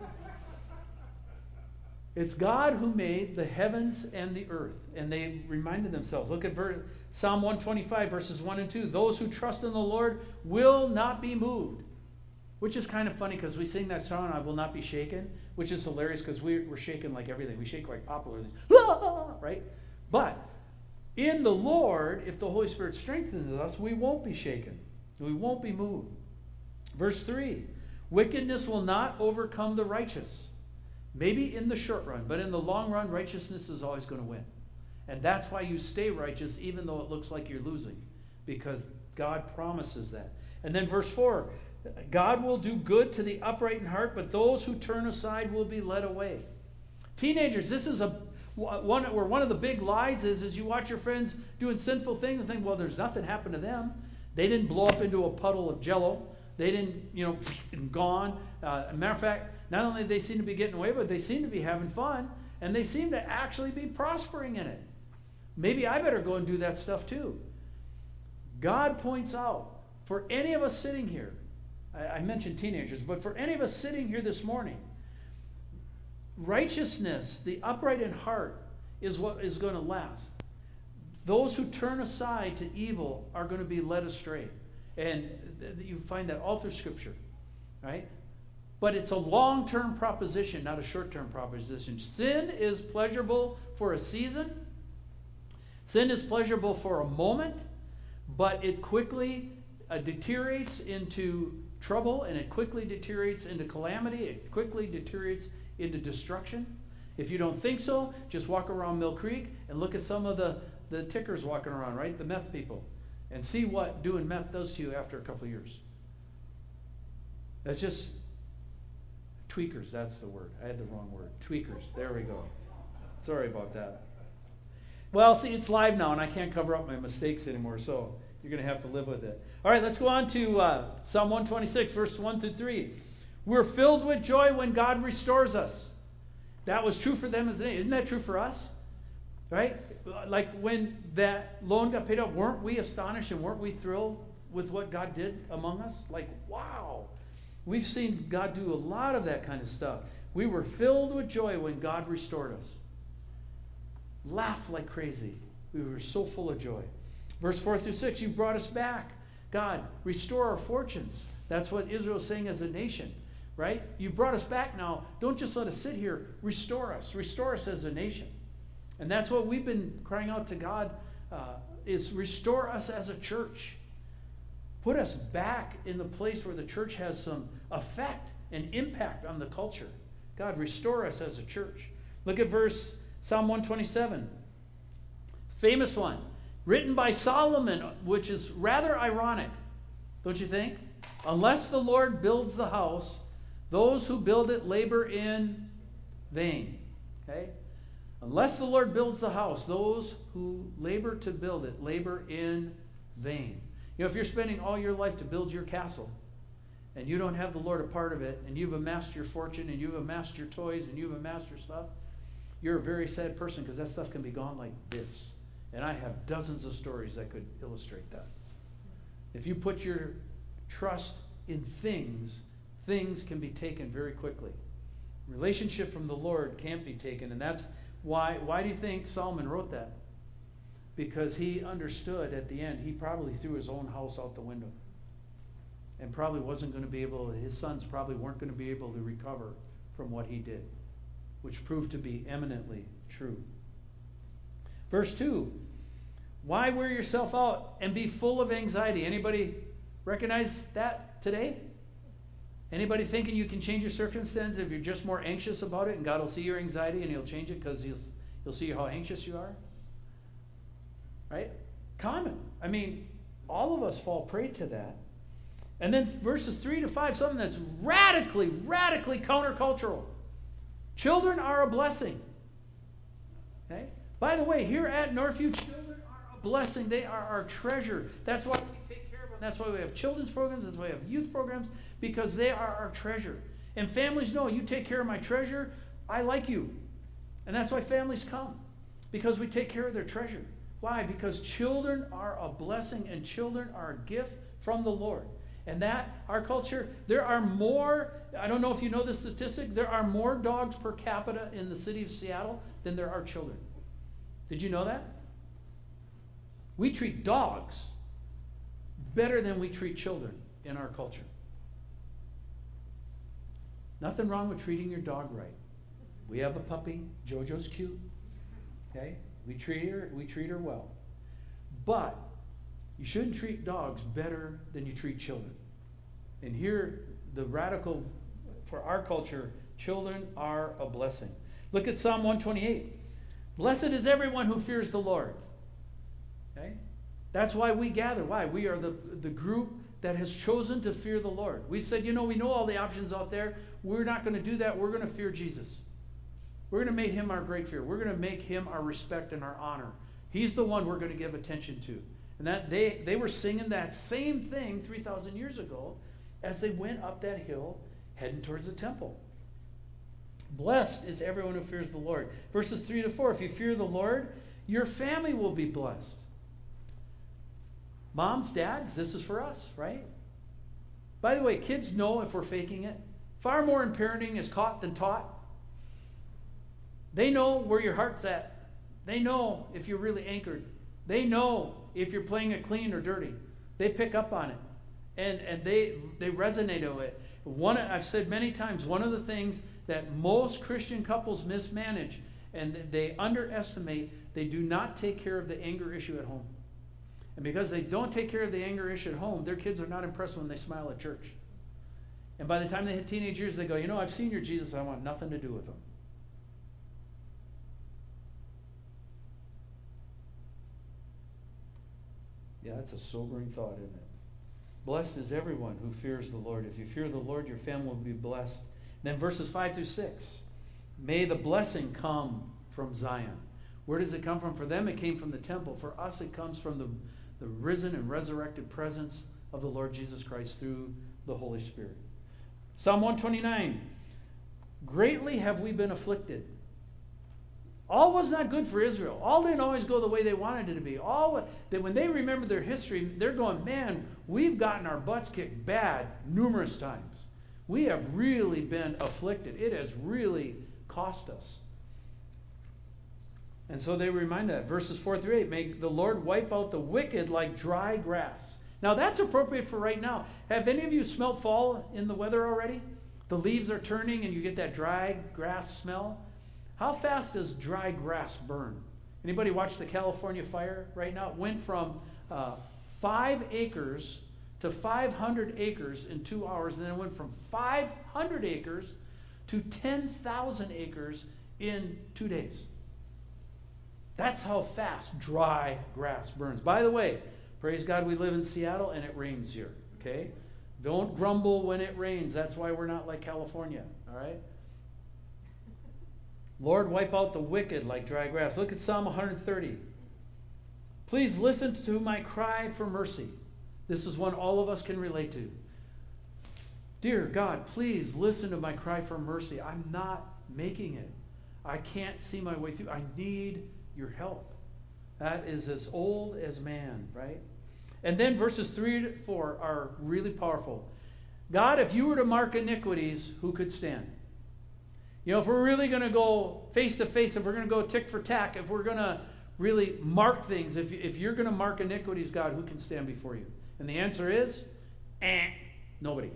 It's God who made the heavens and the earth. And they reminded themselves. Look at verse, Psalm 125, verses 1 and 2. Those who trust in the Lord will not be moved. Which is kind of funny because we sing that song, I Will Not Be Shaken, which is hilarious because we, we're shaking like everything. We shake like poplar, right? But in the Lord, if the Holy Spirit strengthens us, we won't be shaken. We won't be moved. Verse 3 Wickedness will not overcome the righteous. Maybe in the short run, but in the long run, righteousness is always going to win. And that's why you stay righteous even though it looks like you're losing, because God promises that. And then verse 4 God will do good to the upright in heart, but those who turn aside will be led away. Teenagers, this is a one where one of the big lies is is you watch your friends doing sinful things and think, well, there's nothing happened to them. They didn't blow up into a puddle of jello. They didn't, you know, gone. Uh, matter of fact, not only they seem to be getting away, but they seem to be having fun, and they seem to actually be prospering in it. Maybe I better go and do that stuff too. God points out for any of us sitting here, I, mentioned teenagers, but for any of us sitting here this morning, righteousness, the upright in heart, is what is going to last. Those who turn aside to evil are going to be led astray. And you find that all through Scripture, right? But it's a long term proposition, not a short term proposition. Sin is pleasurable for a season, sin is pleasurable for a moment, but it quickly uh, deteriorates into trouble and it quickly deteriorates into calamity, it quickly deteriorates into destruction. If you don't think so, just walk around Mill Creek and look at some of the, the tickers walking around, right? The meth people. And see what doing meth does to you after a couple of years. That's just tweakers, that's the word. I had the wrong word. Tweakers. There we go. Sorry about that. Well, see, it's live now, and I can't cover up my mistakes anymore, so you're going to have to live with it. All right, let's go on to uh, Psalm 126, verse 1 through 3. We're filled with joy when God restores us. That was true for them, isn't it? Isn't that true for us? Right? Like when that loan got paid off, weren't we astonished and weren't we thrilled with what God did among us? Like, wow. We've seen God do a lot of that kind of stuff. We were filled with joy when God restored us. Laughed like crazy. We were so full of joy. Verse 4 through 6, you brought us back. God, restore our fortunes. That's what Israel's saying as a nation, right? You brought us back now. Don't just let us sit here. Restore us. Restore us as a nation. And that's what we've been crying out to God uh, is restore us as a church. Put us back in the place where the church has some effect and impact on the culture. God, restore us as a church. Look at verse Psalm 127. Famous one, written by Solomon, which is rather ironic, don't you think? Unless the Lord builds the house, those who build it labor in vain. Okay? Unless the Lord builds the house, those who labor to build it labor in vain. You know, if you're spending all your life to build your castle and you don't have the Lord a part of it, and you've amassed your fortune and you've amassed your toys and you've amassed your stuff, you're a very sad person because that stuff can be gone like this. And I have dozens of stories that could illustrate that. If you put your trust in things, things can be taken very quickly. Relationship from the Lord can't be taken, and that's why, why do you think Solomon wrote that? Because he understood at the end, he probably threw his own house out the window. And probably wasn't going to be able, his sons probably weren't going to be able to recover from what he did, which proved to be eminently true. Verse 2 Why wear yourself out and be full of anxiety? Anybody recognize that today? Anybody thinking you can change your circumstance if you're just more anxious about it and God will see your anxiety and he'll change it because he'll, he'll see how anxious you are? Right? Common. I mean, all of us fall prey to that. And then verses 3 to 5, something that's radically, radically countercultural. Children are a blessing. Okay? By the way, here at Northview, children are a blessing. They are our treasure. That's why we take care of them. That's why we have children's programs. That's why we have youth programs because they are our treasure. And families know you take care of my treasure, I like you. And that's why families come, because we take care of their treasure. Why? Because children are a blessing and children are a gift from the Lord. And that, our culture, there are more, I don't know if you know the statistic, there are more dogs per capita in the city of Seattle than there are children. Did you know that? We treat dogs better than we treat children in our culture. Nothing wrong with treating your dog right. We have a puppy. Jojo's cute. Okay? We treat her, we treat her well. But you shouldn't treat dogs better than you treat children. And here, the radical, for our culture, children are a blessing. Look at Psalm 128. Blessed is everyone who fears the Lord. Okay? That's why we gather. Why? We are the, the group that has chosen to fear the Lord. We've said, you know, we know all the options out there. We're not going to do that. We're going to fear Jesus. We're going to make him our great fear. We're going to make him our respect and our honor. He's the one we're going to give attention to. And that they, they were singing that same thing 3,000 years ago as they went up that hill heading towards the temple. Blessed is everyone who fears the Lord. Verses 3 to 4 If you fear the Lord, your family will be blessed. Moms, dads, this is for us, right? By the way, kids know if we're faking it. Far more in parenting is caught than taught. They know where your heart's at. They know if you're really anchored. They know if you're playing it clean or dirty. They pick up on it. And, and they, they resonate with it. One, I've said many times, one of the things that most Christian couples mismanage and they underestimate, they do not take care of the anger issue at home. And because they don't take care of the anger issue at home, their kids are not impressed when they smile at church. And by the time they hit teenage years, they go, You know, I've seen your Jesus, I want nothing to do with him. Yeah, that's a sobering thought, isn't it? Blessed is everyone who fears the Lord. If you fear the Lord, your family will be blessed. Then verses 5 through 6. May the blessing come from Zion. Where does it come from? For them, it came from the temple. For us, it comes from the, the risen and resurrected presence of the Lord Jesus Christ through the Holy Spirit. Psalm 129 Greatly have we been afflicted. All was not good for Israel. All didn't always go the way they wanted it to be. All that when they remember their history, they're going, man, we've gotten our butts kicked bad numerous times. We have really been afflicted. It has really cost us. And so they remind that. Verses 4 through 8 make the Lord wipe out the wicked like dry grass. Now that's appropriate for right now. Have any of you smelled fall in the weather already? The leaves are turning and you get that dry grass smell. How fast does dry grass burn? Anybody watch the California fire right now? It went from uh, five acres to 500 acres in two hours, and then it went from 500 acres to 10,000 acres in two days. That's how fast dry grass burns. By the way, praise God, we live in Seattle and it rains here, okay? Don't grumble when it rains. That's why we're not like California, all right? Lord, wipe out the wicked like dry grass. Look at Psalm 130. Please listen to my cry for mercy. This is one all of us can relate to. Dear God, please listen to my cry for mercy. I'm not making it. I can't see my way through. I need your help. That is as old as man, right? And then verses 3 to 4 are really powerful. God, if you were to mark iniquities, who could stand? You know, if we're really going to go face to face, if we're going to go tick for tack, if we're going to really mark things, if, if you're going to mark iniquities, God, who can stand before you? And the answer is, eh, nobody.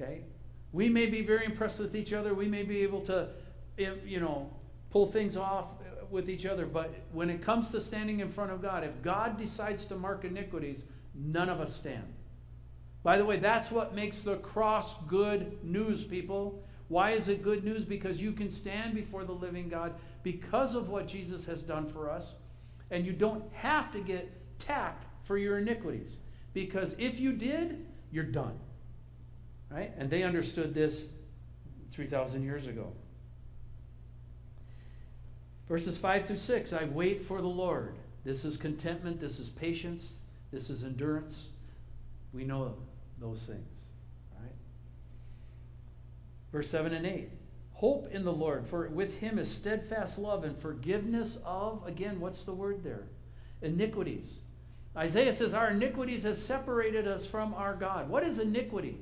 Okay? We may be very impressed with each other. We may be able to, you know, pull things off with each other. But when it comes to standing in front of God, if God decides to mark iniquities, none of us stand. By the way, that's what makes the cross good news, people. Why is it good news? Because you can stand before the living God because of what Jesus has done for us, and you don't have to get tacked for your iniquities. Because if you did, you're done. Right? And they understood this 3,000 years ago. Verses 5 through 6 I wait for the Lord. This is contentment, this is patience, this is endurance. We know those things. Right? Verse 7 and 8 Hope in the Lord, for with him is steadfast love and forgiveness of, again, what's the word there? Iniquities. Isaiah says, Our iniquities have separated us from our God. What is iniquity?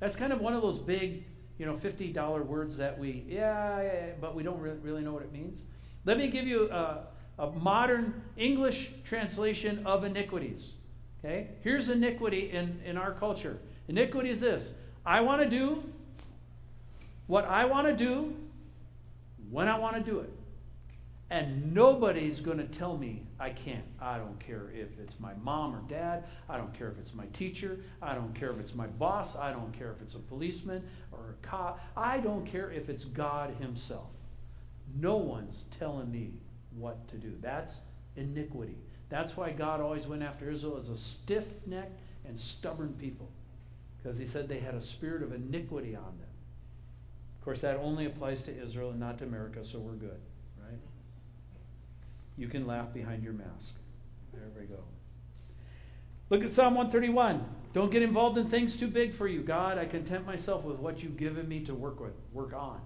That's kind of one of those big, you know, $50 words that we, yeah, yeah, but we don't re- really know what it means. Let me give you a, a modern English translation of iniquities. Okay? Here's iniquity in, in our culture. Iniquity is this I want to do what I want to do when I want to do it. And nobody's going to tell me I can't. I don't care if it's my mom or dad. I don't care if it's my teacher. I don't care if it's my boss. I don't care if it's a policeman or a cop. I don't care if it's God Himself. No one's telling me what to do. That's iniquity. That's why God always went after Israel as a stiff necked and stubborn people. Because He said they had a spirit of iniquity on them. Of course, that only applies to Israel and not to America, so we're good? You can laugh behind your mask. There we go. Look at Psalm 131. Don't get involved in things too big for you. God, I content myself with what you've given me to work with, work on.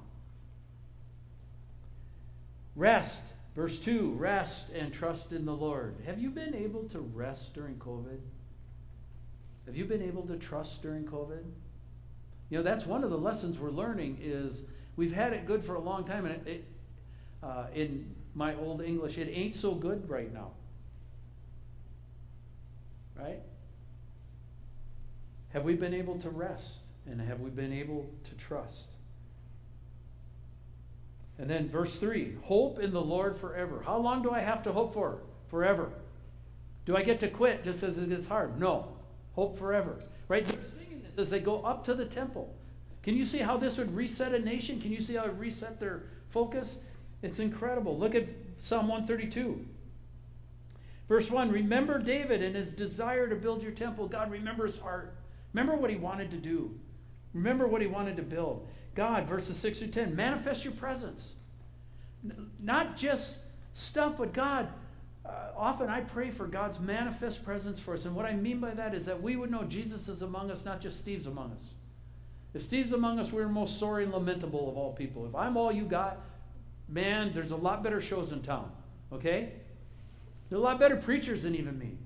Rest. Verse 2 Rest and trust in the Lord. Have you been able to rest during COVID? Have you been able to trust during COVID? You know, that's one of the lessons we're learning is we've had it good for a long time, and it, it uh, in my old English, it ain't so good right now. Right? Have we been able to rest? And have we been able to trust? And then verse 3 hope in the Lord forever. How long do I have to hope for? Forever. Do I get to quit just as it gets hard? No. Hope forever. Right? They're singing this as they go up to the temple. Can you see how this would reset a nation? Can you see how it reset their focus? It's incredible. Look at Psalm 132. Verse 1 Remember David and his desire to build your temple. God, remember his heart. Remember what he wanted to do. Remember what he wanted to build. God, verses 6 through 10, manifest your presence. Not just stuff, but God, uh, often I pray for God's manifest presence for us. And what I mean by that is that we would know Jesus is among us, not just Steve's among us. If Steve's among us, we're most sorry and lamentable of all people. If I'm all you got, man, there's a lot better shows in town. Okay? There's a lot better preachers than even me.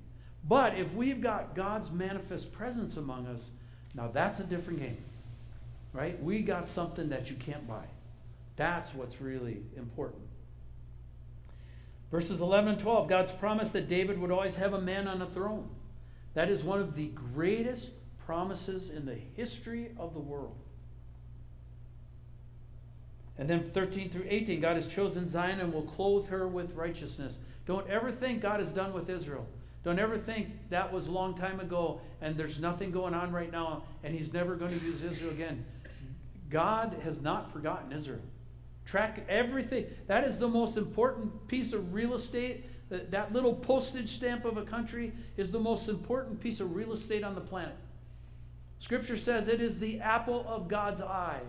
But if we've got God's manifest presence among us, now that's a different game right? We got something that you can't buy. That's what's really important. Verses 11 and 12, God's promise that David would always have a man on a throne. That is one of the greatest promises in the history of the world. And then 13 through 18, God has chosen Zion and will clothe her with righteousness. Don't ever think God is done with Israel. Don't ever think that was a long time ago and there's nothing going on right now and he's never going to use Israel again. God has not forgotten Israel. Track everything. That is the most important piece of real estate. That, that little postage stamp of a country is the most important piece of real estate on the planet. Scripture says it is the apple of God's eye,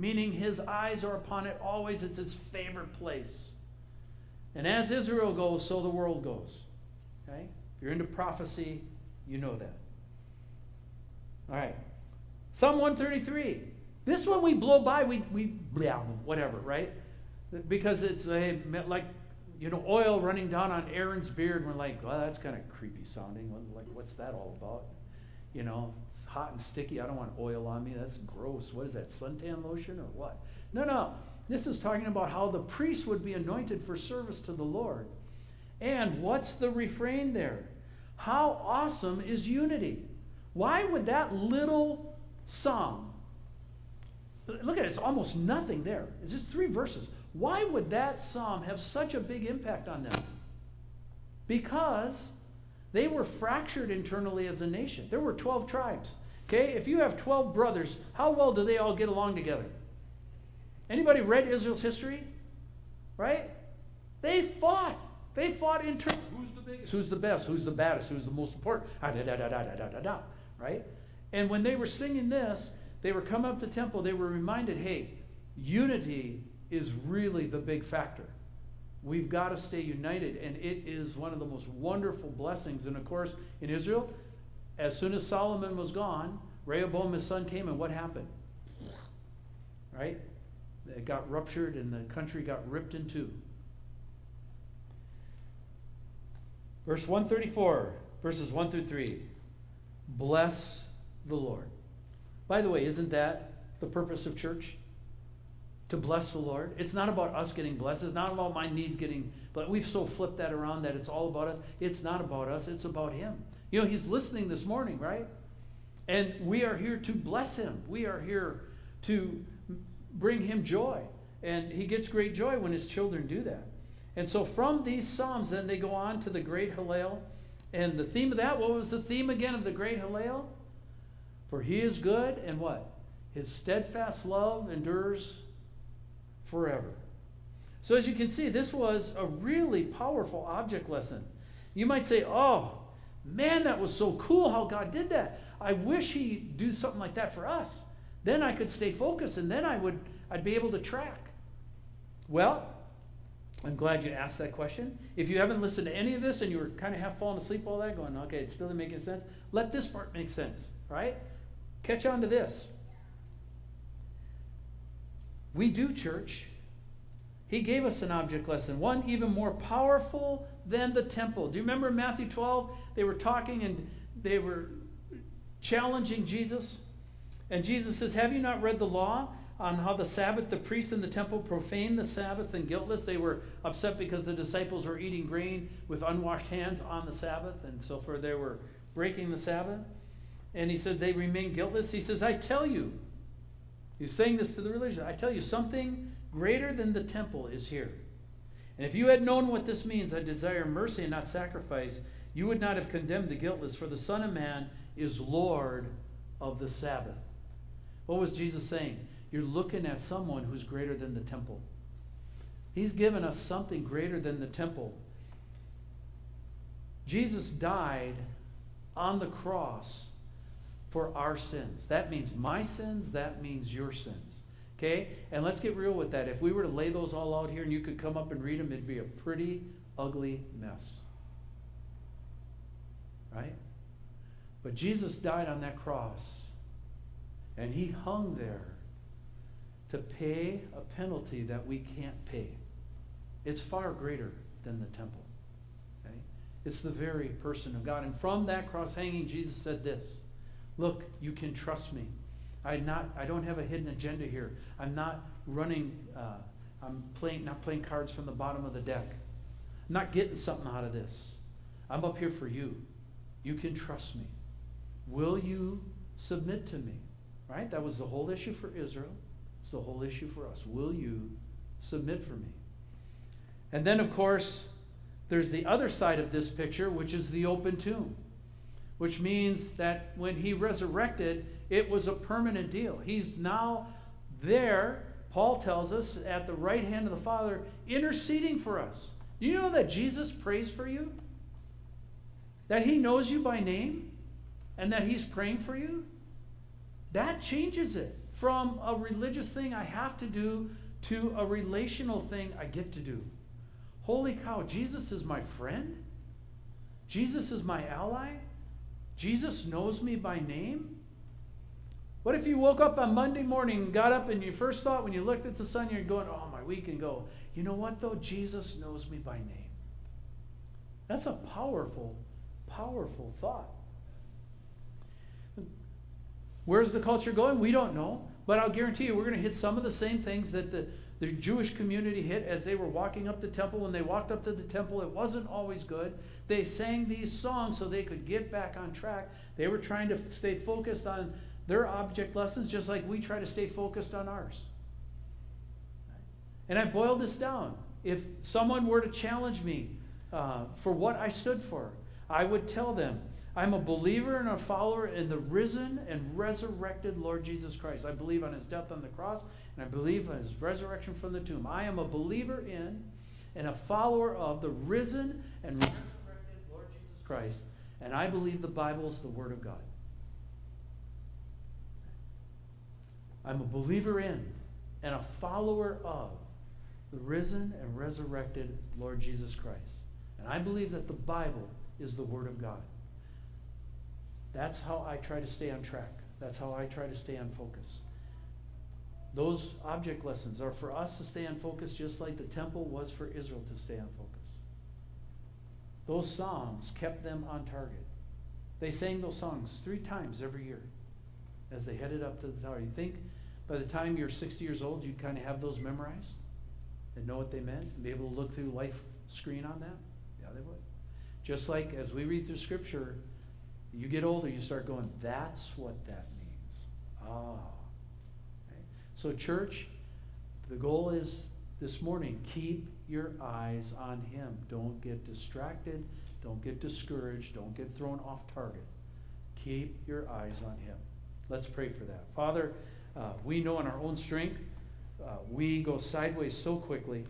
meaning his eyes are upon it always. It's his favorite place. And as Israel goes, so the world goes. Okay? If you're into prophecy, you know that. All right. Psalm 133. This one we blow by, we, we whatever, right? Because it's a, like, you know, oil running down on Aaron's beard. We're like, well, that's kind of creepy sounding. Like, what's that all about? You know, hot and sticky. I don't want oil on me. That's gross. What is that, suntan lotion or what? No, no. This is talking about how the priest would be anointed for service to the Lord. And what's the refrain there? How awesome is unity? Why would that little psalm, look at it, it's almost nothing there. It's just three verses. Why would that psalm have such a big impact on them? Because they were fractured internally as a nation. There were 12 tribes. Okay, if you have 12 brothers, how well do they all get along together? Anybody read Israel's history? Right? They fought. They fought in terms who's the biggest, who's the best, who's the baddest, who's the most important, ah, da, da, da, da, da, da, da, right? And when they were singing this, they were coming up to the temple, they were reminded, hey, unity is really the big factor. We've got to stay united, and it is one of the most wonderful blessings. And of course, in Israel, as soon as Solomon was gone, Rehoboam, his son, came, and what happened? Right? It got ruptured, and the country got ripped in two. Verse 134, verses 1 through 3. Bless the Lord. By the way, isn't that the purpose of church? To bless the Lord. It's not about us getting blessed. It's not about my needs getting, but we've so flipped that around that it's all about us. It's not about us, it's about Him. You know, He's listening this morning, right? And we are here to bless Him. We are here to bring Him joy. And He gets great joy when His children do that. And so from these Psalms, then they go on to the Great Hallel. And the theme of that, what was the theme again of the Great Hallel? For he is good, and what? His steadfast love endures forever. So as you can see, this was a really powerful object lesson. You might say, oh, man, that was so cool how God did that. I wish he'd do something like that for us. Then I could stay focused, and then I would I'd be able to track. Well, I'm glad you asked that question. If you haven't listened to any of this and you were kind of half falling asleep all that, going, okay, it still didn't make any sense, let this part make sense, right? Catch on to this. We do, church. He gave us an object lesson, one even more powerful than the temple. Do you remember Matthew 12? They were talking and they were challenging Jesus. And Jesus says, Have you not read the law? on how the Sabbath, the priests in the temple profaned the Sabbath and guiltless. They were upset because the disciples were eating grain with unwashed hands on the Sabbath, and so forth. They were breaking the Sabbath. And he said they remain guiltless. He says, I tell you, he's saying this to the religious, I tell you, something greater than the temple is here. And if you had known what this means, I desire mercy and not sacrifice, you would not have condemned the guiltless, for the Son of Man is Lord of the Sabbath. What was Jesus saying? You're looking at someone who's greater than the temple. He's given us something greater than the temple. Jesus died on the cross for our sins. That means my sins, that means your sins. Okay? And let's get real with that. If we were to lay those all out here and you could come up and read them, it'd be a pretty ugly mess. Right? But Jesus died on that cross. And he hung there to pay a penalty that we can't pay. It's far greater than the temple. Okay? It's the very person of God. And from that cross hanging, Jesus said this Look, you can trust me. I not I don't have a hidden agenda here. I'm not running uh, I'm playing not playing cards from the bottom of the deck. I'm not getting something out of this. I'm up here for you. You can trust me. Will you submit to me? Right? That was the whole issue for Israel. It's the whole issue for us. Will you submit for me? And then, of course, There's the other side of this picture, which is the open tomb, which means that when he resurrected, it was a permanent deal. He's now there, Paul tells us, at the right hand of the Father, interceding for us. You know that Jesus prays for you? That he knows you by name? And that he's praying for you? That changes it from a religious thing I have to do to a relational thing I get to do. Holy cow, Jesus is my friend? Jesus is my ally? Jesus knows me by name? What if you woke up on Monday morning got up and your first thought when you looked at the sun, you're going, oh, my week, and go, you know what though? Jesus knows me by name. That's a powerful, powerful thought. Where's the culture going? We don't know. But I'll guarantee you, we're going to hit some of the same things that the, the Jewish community hit as they were walking up the temple. When they walked up to the temple, it wasn't always good. They sang these songs so they could get back on track. They were trying to stay focused on their object lessons just like we try to stay focused on ours. And I boiled this down. If someone were to challenge me uh, for what I stood for, I would tell them, I'm a believer and a follower in the risen and resurrected Lord Jesus Christ. I believe on his death on the cross, and I believe on his resurrection from the tomb. I am a believer in and a follower of the risen and resurrected Lord Jesus Christ, and I believe the Bible is the Word of God. I'm a believer in and a follower of the risen and resurrected Lord Jesus Christ. And I believe that the Bible is the Word of God. That's how I try to stay on track. That's how I try to stay on focus. Those object lessons are for us to stay on focus just like the temple was for Israel to stay on focus. Those psalms kept them on target. They sang those songs three times every year as they headed up to the tower. You think by the time you're 60 years old, you'd kind of have those memorized and know what they meant and be able to look through life screen on that? Yeah, they would. Just like as we read through Scripture, you get older, you start going, that's what that means. Ah. So, church, the goal is this morning keep your eyes on Him. Don't get distracted. Don't get discouraged. Don't get thrown off target. Keep your eyes on Him. Let's pray for that. Father, uh, we know in our own strength, uh, we go sideways so quickly,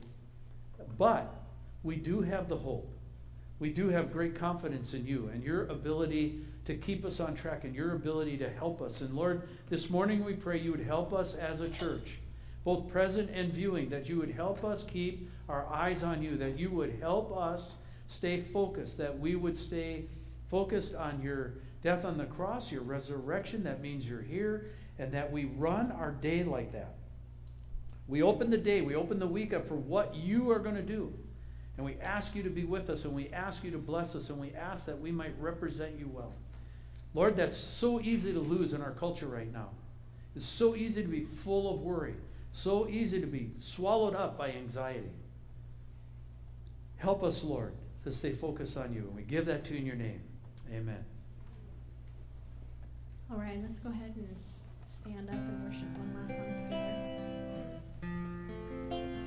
but we do have the hope. We do have great confidence in you and your ability to keep us on track and your ability to help us. And Lord, this morning we pray you would help us as a church, both present and viewing, that you would help us keep our eyes on you, that you would help us stay focused, that we would stay focused on your death on the cross, your resurrection. That means you're here, and that we run our day like that. We open the day, we open the week up for what you are going to do. And we ask you to be with us, and we ask you to bless us, and we ask that we might represent you well. Lord, that's so easy to lose in our culture right now. It's so easy to be full of worry, so easy to be swallowed up by anxiety. Help us, Lord, to stay focused on you. And we give that to you in your name. Amen. All right, let's go ahead and stand up and worship one last song together.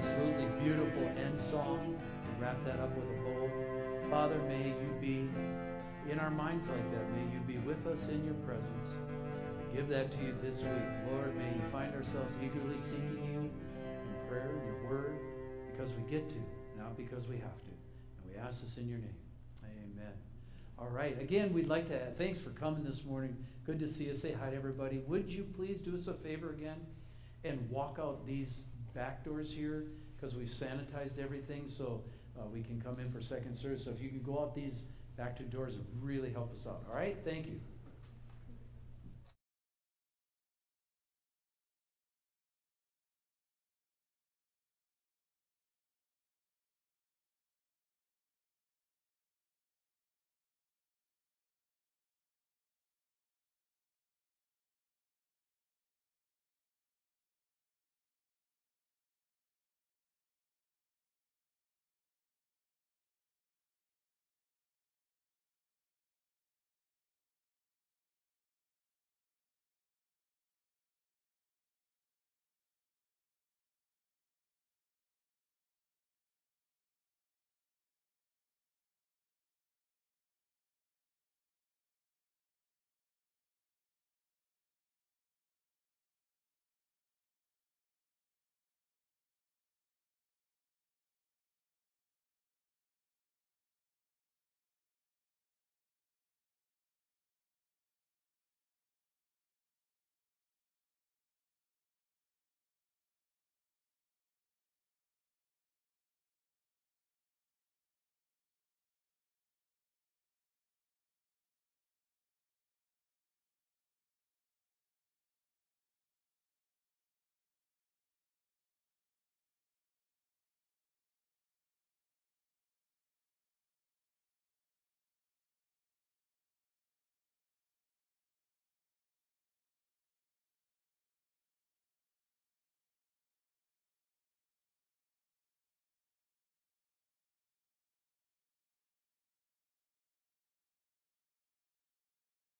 Absolutely beautiful end song. Wrap that up with a bow. Father, may you be in our minds like that. May you be with us in your presence. We give that to you this week. Lord, may you find ourselves eagerly seeking you in prayer, in your word, because we get to, not because we have to. And we ask this in your name. Amen. All right. Again, we'd like to thanks for coming this morning. Good to see you. Say hi to everybody. Would you please do us a favor again and walk out these back doors here because we've sanitized everything so uh, we can come in for second service. So if you can go out these back two doors, it really help us out. All right? Thank you.